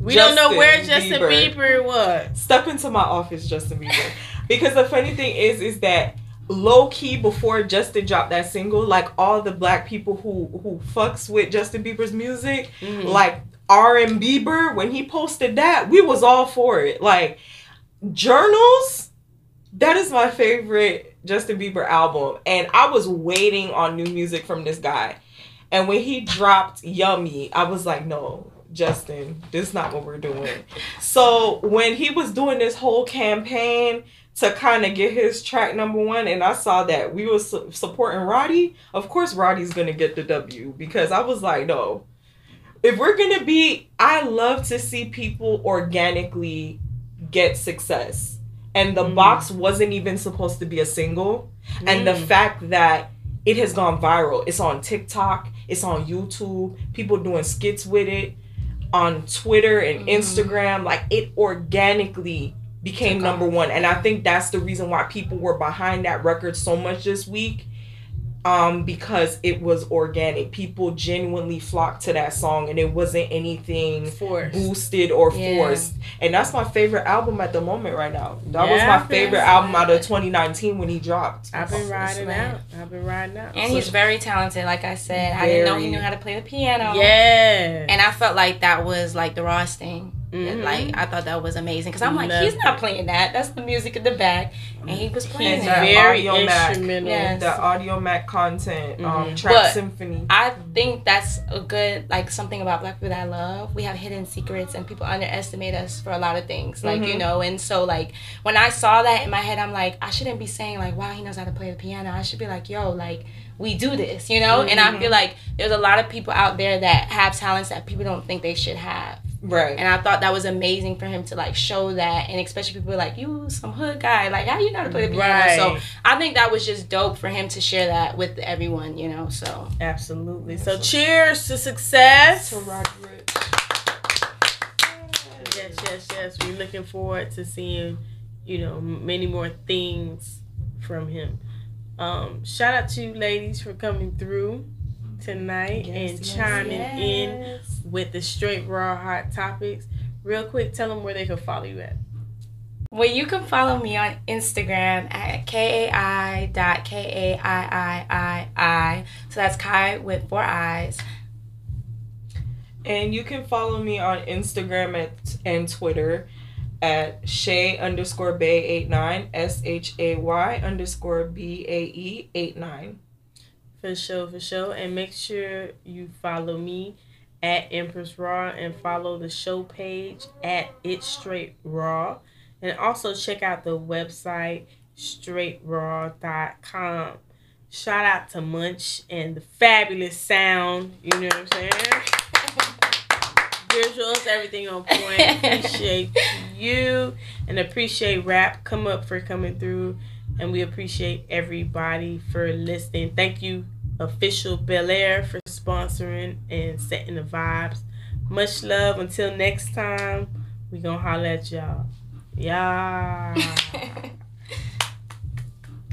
[SPEAKER 1] We don't know where Justin
[SPEAKER 3] Bieber.
[SPEAKER 1] Bieber, was.
[SPEAKER 3] step into my office, Justin Bieber. because the funny thing is, is that low key before Justin dropped that single, like all the black people who who fucks with Justin Bieber's music,
[SPEAKER 1] Mhm.
[SPEAKER 3] like R and Bieber, when he posted that, we was all for it. Like journals, that is my favorite Justin Bieber album, and I was waiting on new music from this guy. And when he dropped Yummy, I was like, no, Justin, this is not what we're doing. So when he was doing this whole campaign to kind of get his track number one, and I saw that we were su- supporting Roddy, of course Roddy's gonna get the W because I was like, no. If we're gonna be, I love to see people organically get success. And the
[SPEAKER 1] Mm.
[SPEAKER 3] box wasn't even supposed to be a single. And the
[SPEAKER 1] Mm.
[SPEAKER 3] fact that it has gone viral, it's on TikTok, it's on YouTube, people doing skits with it, on Twitter and
[SPEAKER 4] Mhm.
[SPEAKER 3] Instagram. Like it organically became
[SPEAKER 4] Took
[SPEAKER 3] number
[SPEAKER 4] off.
[SPEAKER 3] one. And I think that's the reason why people were behind that record so much this week. Um, because it was organic. People genuinely flocked to that song and it wasn't anything
[SPEAKER 1] Force.
[SPEAKER 3] boosted or
[SPEAKER 4] Yeah.
[SPEAKER 3] forced. And that's my favorite album at the moment right now. That was my
[SPEAKER 1] I feel
[SPEAKER 3] favorite album out of 2019 when he dropped.
[SPEAKER 1] I've been riding
[SPEAKER 4] lit.
[SPEAKER 1] out. I've been riding out.
[SPEAKER 4] And
[SPEAKER 1] So-
[SPEAKER 4] he's very talented. Like I said, I didn't know he knew how to play the piano.
[SPEAKER 1] yeah.
[SPEAKER 4] And I felt like that was like the rawest thing.
[SPEAKER 1] Mhm.
[SPEAKER 4] Like I thought that was amazing because I'm like,
[SPEAKER 1] Loved
[SPEAKER 4] he's not playing that. That's the music in the back, and he was playing
[SPEAKER 3] And
[SPEAKER 1] He's
[SPEAKER 3] that
[SPEAKER 1] very
[SPEAKER 3] Audiomack.
[SPEAKER 1] instrumental.
[SPEAKER 4] Yes.
[SPEAKER 3] The Audiomack content, um,
[SPEAKER 1] Mhm.
[SPEAKER 3] Trap
[SPEAKER 4] But-
[SPEAKER 3] Symphony.
[SPEAKER 4] I think that's a good like something about black people that I love. We have hidden secrets and people underestimate us for a lot of things. Like, you
[SPEAKER 3] Mhm.
[SPEAKER 4] know, and so like when I saw that in my head I'm like, I shouldn't be saying like, wow, he knows how to play the piano. I should be like, yo, like we do this, you know? And I
[SPEAKER 3] Mhm.
[SPEAKER 4] feel like there's a lot of people out there that have talents that people don't think they should have.
[SPEAKER 3] Right.
[SPEAKER 4] And I thought that was amazing for him to like show that and especially people like, You some hood guy, like how you know how to play the piano?
[SPEAKER 1] Right.
[SPEAKER 4] So I think that was just dope for him to share that with everyone, you know. So
[SPEAKER 1] Absolutely. So cheers to success.
[SPEAKER 3] To Roderick.
[SPEAKER 1] Yes, yes, yes. We're looking forward to seeing, you know, many more things from him. Um, shout out to you ladies for coming through tonight and
[SPEAKER 3] Yes, yes,
[SPEAKER 1] chiming in with the straight raw hot topics. Real quick, tell them where they can follow you at.
[SPEAKER 4] Well, you can follow me on Instagram at kai dot k a i i i i. So that's Kai with four eyes.
[SPEAKER 3] And you can follow me on Instagram at, and Twitter at Shay underscore Bay eight nine S H A Y underscore B A E eight nine.
[SPEAKER 1] For sure, for sure. And make sure you follow me at Empress Raw and follow the show page at It's Straight Raw. And also check out the website straightraw.com. Shout out to Munch and the fabulous sound. You know what I'm saying? Visuals, everything on point. Appreciate you and appreciate rap. Come up for coming through and we appreciate everybody for listening. Thank you, official Belaire, for sponsoring and setting the vibes. Much love. Until next time, we gonna holler at y'all. Yeah.